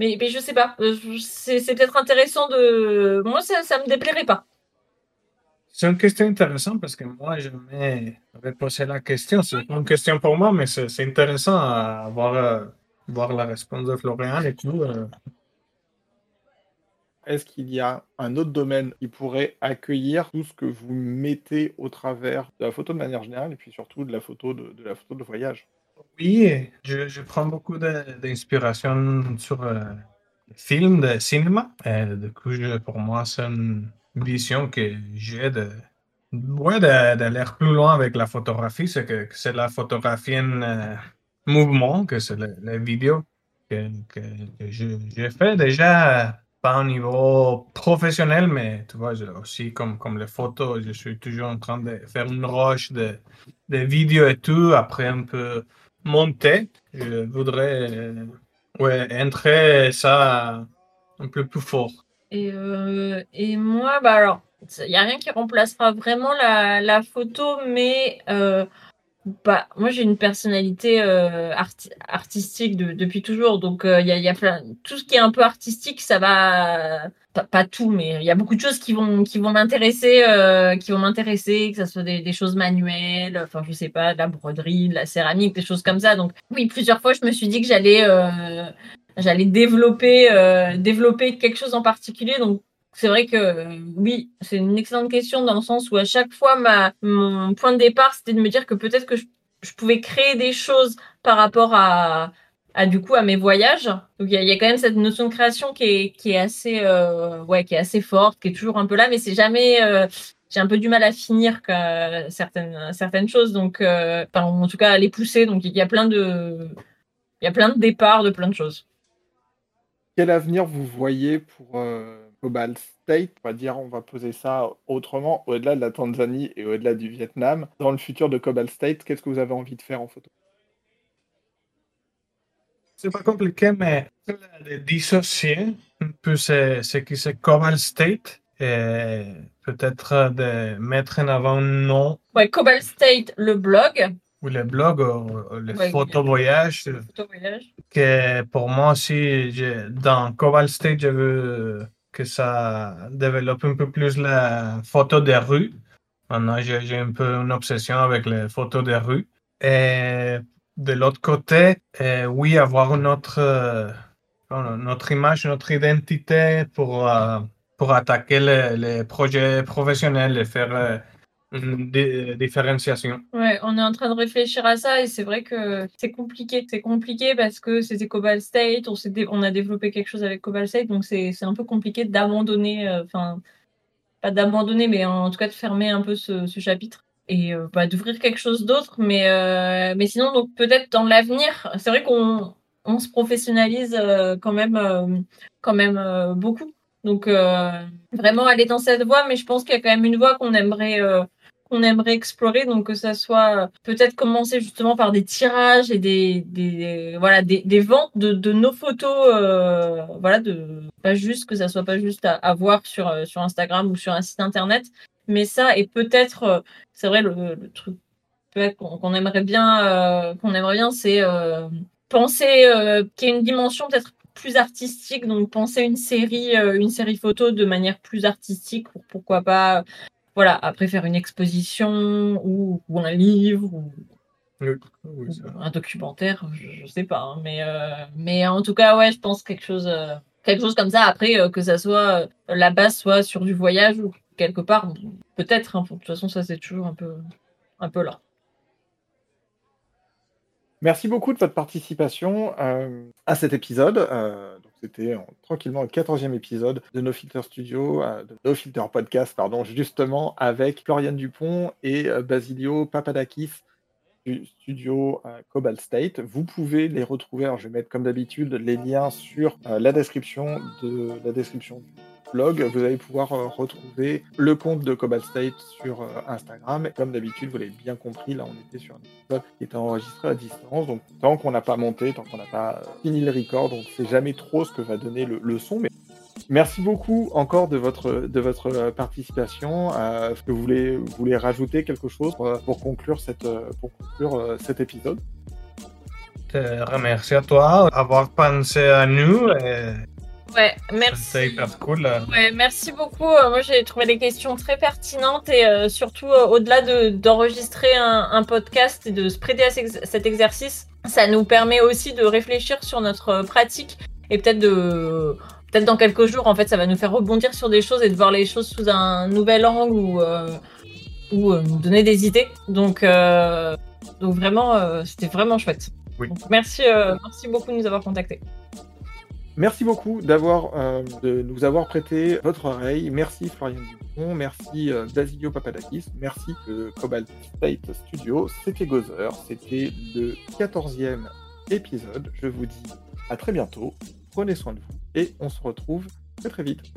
mais, mais je sais pas, c'est peut-être intéressant de moi ça ça me déplairait pas. C'est une question intéressante parce que moi, je m'avais posé la question. C'est une question pour moi, mais c'est intéressant à voir, voir la réponse de Florian et tout. Est-ce qu'il y a un autre domaine qui pourrait accueillir tout ce que vous mettez au travers de la photo de manière générale et puis surtout de la photo de, la photo de voyage? Oui, je, prends beaucoup d'inspiration sur euh, les films de cinéma. Et du coup, pour moi, c'est une vision que j'ai de, ouais, d'aller plus loin avec la photographie. C'est que, c'est la photographie en euh, mouvement, que c'est le- la vidéo que, que, que j'ai fait déjà, euh, pas au niveau professionnel, mais tu vois, je- aussi comme, comme les photos, je suis toujours en train de faire une roche de, de vidéos et tout. Après, un peu monter. Je voudrais euh, ouais, entrer ça un peu plus fort. Et, euh, et moi, bah alors, il n'y a rien qui remplacera vraiment la, la photo, mais euh, bah, moi j'ai une personnalité euh, arti- artistique de- depuis toujours, donc euh, il y a, y a plein, tout ce qui est un peu artistique, ça va, pas, tout, mais il y a beaucoup de choses qui vont, qui vont m'intéresser, euh, qui vont m'intéresser, que ce soit des, des choses manuelles, enfin je sais pas, de la broderie, de la céramique, des choses comme ça. Donc oui, plusieurs fois je me suis dit que j'allais euh, j'allais développer euh, développer quelque chose en particulier donc c'est vrai que oui c'est une excellente question dans le sens où à chaque fois ma mon point de départ c'était de me dire que peut-être que je, je pouvais créer des choses par rapport à à du coup à mes voyages. Donc il y a, quand même cette notion de création qui est qui est assez euh, ouais qui est assez forte qui est toujours un peu là mais c'est jamais euh, j'ai un peu du mal à finir certaines certaines choses. Donc euh, enfin, en tout cas à les pousser. Donc il y a plein de il y a plein de départs de plein de choses. Quel avenir vous voyez pour Cobalt State On va dire, on va poser ça autrement, au-delà de la Tanzanie et au-delà du Vietnam. Dans le futur de Cobalt State, qu'est-ce que vous avez envie de faire en photo? C'est pas compliqué, mais de dissocier un peu ce, ce qui c'est Cobalt State et peut-être de mettre en avant un nom. Ouais Cobalt State le blog. Ou le blog ou, ou le Ouais, photo voyage photo voyage que pour moi aussi, dans Cobalt State, je veux que ça développe un peu plus la photo des rues. Maintenant, j'ai un peu une obsession avec les photos des rues. Et de l'autre côté, euh, oui, avoir notre, euh, notre image, notre identité pour, euh, pour attaquer les, les projets professionnels et faire euh, une dé- différenciation. Ouais, on est en train de réfléchir à ça et c'est vrai que c'est compliqué. C'est compliqué parce que c'était Cobalt State, on, on a développé quelque chose avec Cobalt State, donc c'est un peu compliqué d'abandonner, euh, enfin, pas d'abandonner, mais en tout cas de fermer un peu ce, chapitre et euh, bah, d'ouvrir quelque chose d'autre. Mais, euh, mais sinon, donc peut-être dans l'avenir, c'est vrai qu'on on se professionnalise euh, quand même, euh, quand même euh, beaucoup. Donc euh, vraiment aller dans cette voie, mais je pense qu'il y a quand même une voie qu'on aimerait euh, qu'on aimerait explorer. Donc que ça soit euh, peut-être commencer justement par des tirages et des, des voilà des, ventes de, nos photos, euh, voilà de pas juste que ça soit pas juste à, voir sur euh, sur Instagram ou sur un site internet, mais ça et peut-être c'est vrai le, le truc qu'on aimerait bien qu'on aimerait bien c'est penser qu'il y ait une dimension peut-être plus artistique donc penser une série une série photo de manière plus artistique pour pourquoi pas voilà après faire une exposition ou, ou un livre ou, Oui, un documentaire je, je sais pas hein, mais euh, mais en tout cas ouais je pense quelque chose euh, quelque chose comme ça après euh, que ça soit euh, la base soit sur du voyage ou quelque part peut-être hein, de toute façon ça c'est toujours un peu un peu là Merci beaucoup de votre participation euh, à cet épisode. C'était en- tranquillement le 14e épisode de No Filter Studio, euh, de No Filter Podcast, pardon, justement avec Florian Dupont et euh, Basilio Papadakis du studio euh, Cobalt State. Vous pouvez les retrouver, alors je vais mettre comme d'habitude les liens sur la description de la description Vous allez pouvoir euh, retrouver le compte de Cobalt State sur euh, Instagram. Comme d'habitude, vous l'avez bien compris, là on était sur un épisode qui était enregistré à distance. Donc tant qu'on n'a pas monté, tant qu'on n'a pas euh, fini le record, on ne sait jamais trop ce que va donner le, son. Mais Merci beaucoup encore de votre, de votre participation. Euh, Est-ce que vous voulez, vous voulez rajouter quelque chose pour, conclure, cette, pour conclure cet épisode? Te remercie à toi d'avoir pensé à nous. Ouais, merci. C'est hyper cool. Ouais, merci beaucoup. Euh, Moi, j'ai trouvé les questions très pertinentes et euh, surtout, euh, au-delà de- d'enregistrer un, un podcast et de se prêter à ce- cet exercice, ça nous permet aussi de réfléchir sur notre euh, pratique et peut-être de peut-être dans quelques jours, en fait, ça va nous faire rebondir sur des choses et de voir les choses sous un nouvel angle ou euh, ou euh, nous donner des idées. Donc euh, donc vraiment, euh, c'était vraiment chouette. Oui. Donc, merci euh, merci beaucoup de nous avoir contactés. Merci beaucoup d'avoir euh, de nous avoir prêté votre oreille. Merci Florian Dupont, merci euh, Papadakis, merci euh, Cobalt State Studio. C'était Gozer, c'était le 14e épisode. Je vous dis à très bientôt. Prenez soin de vous et on se retrouve très très vite.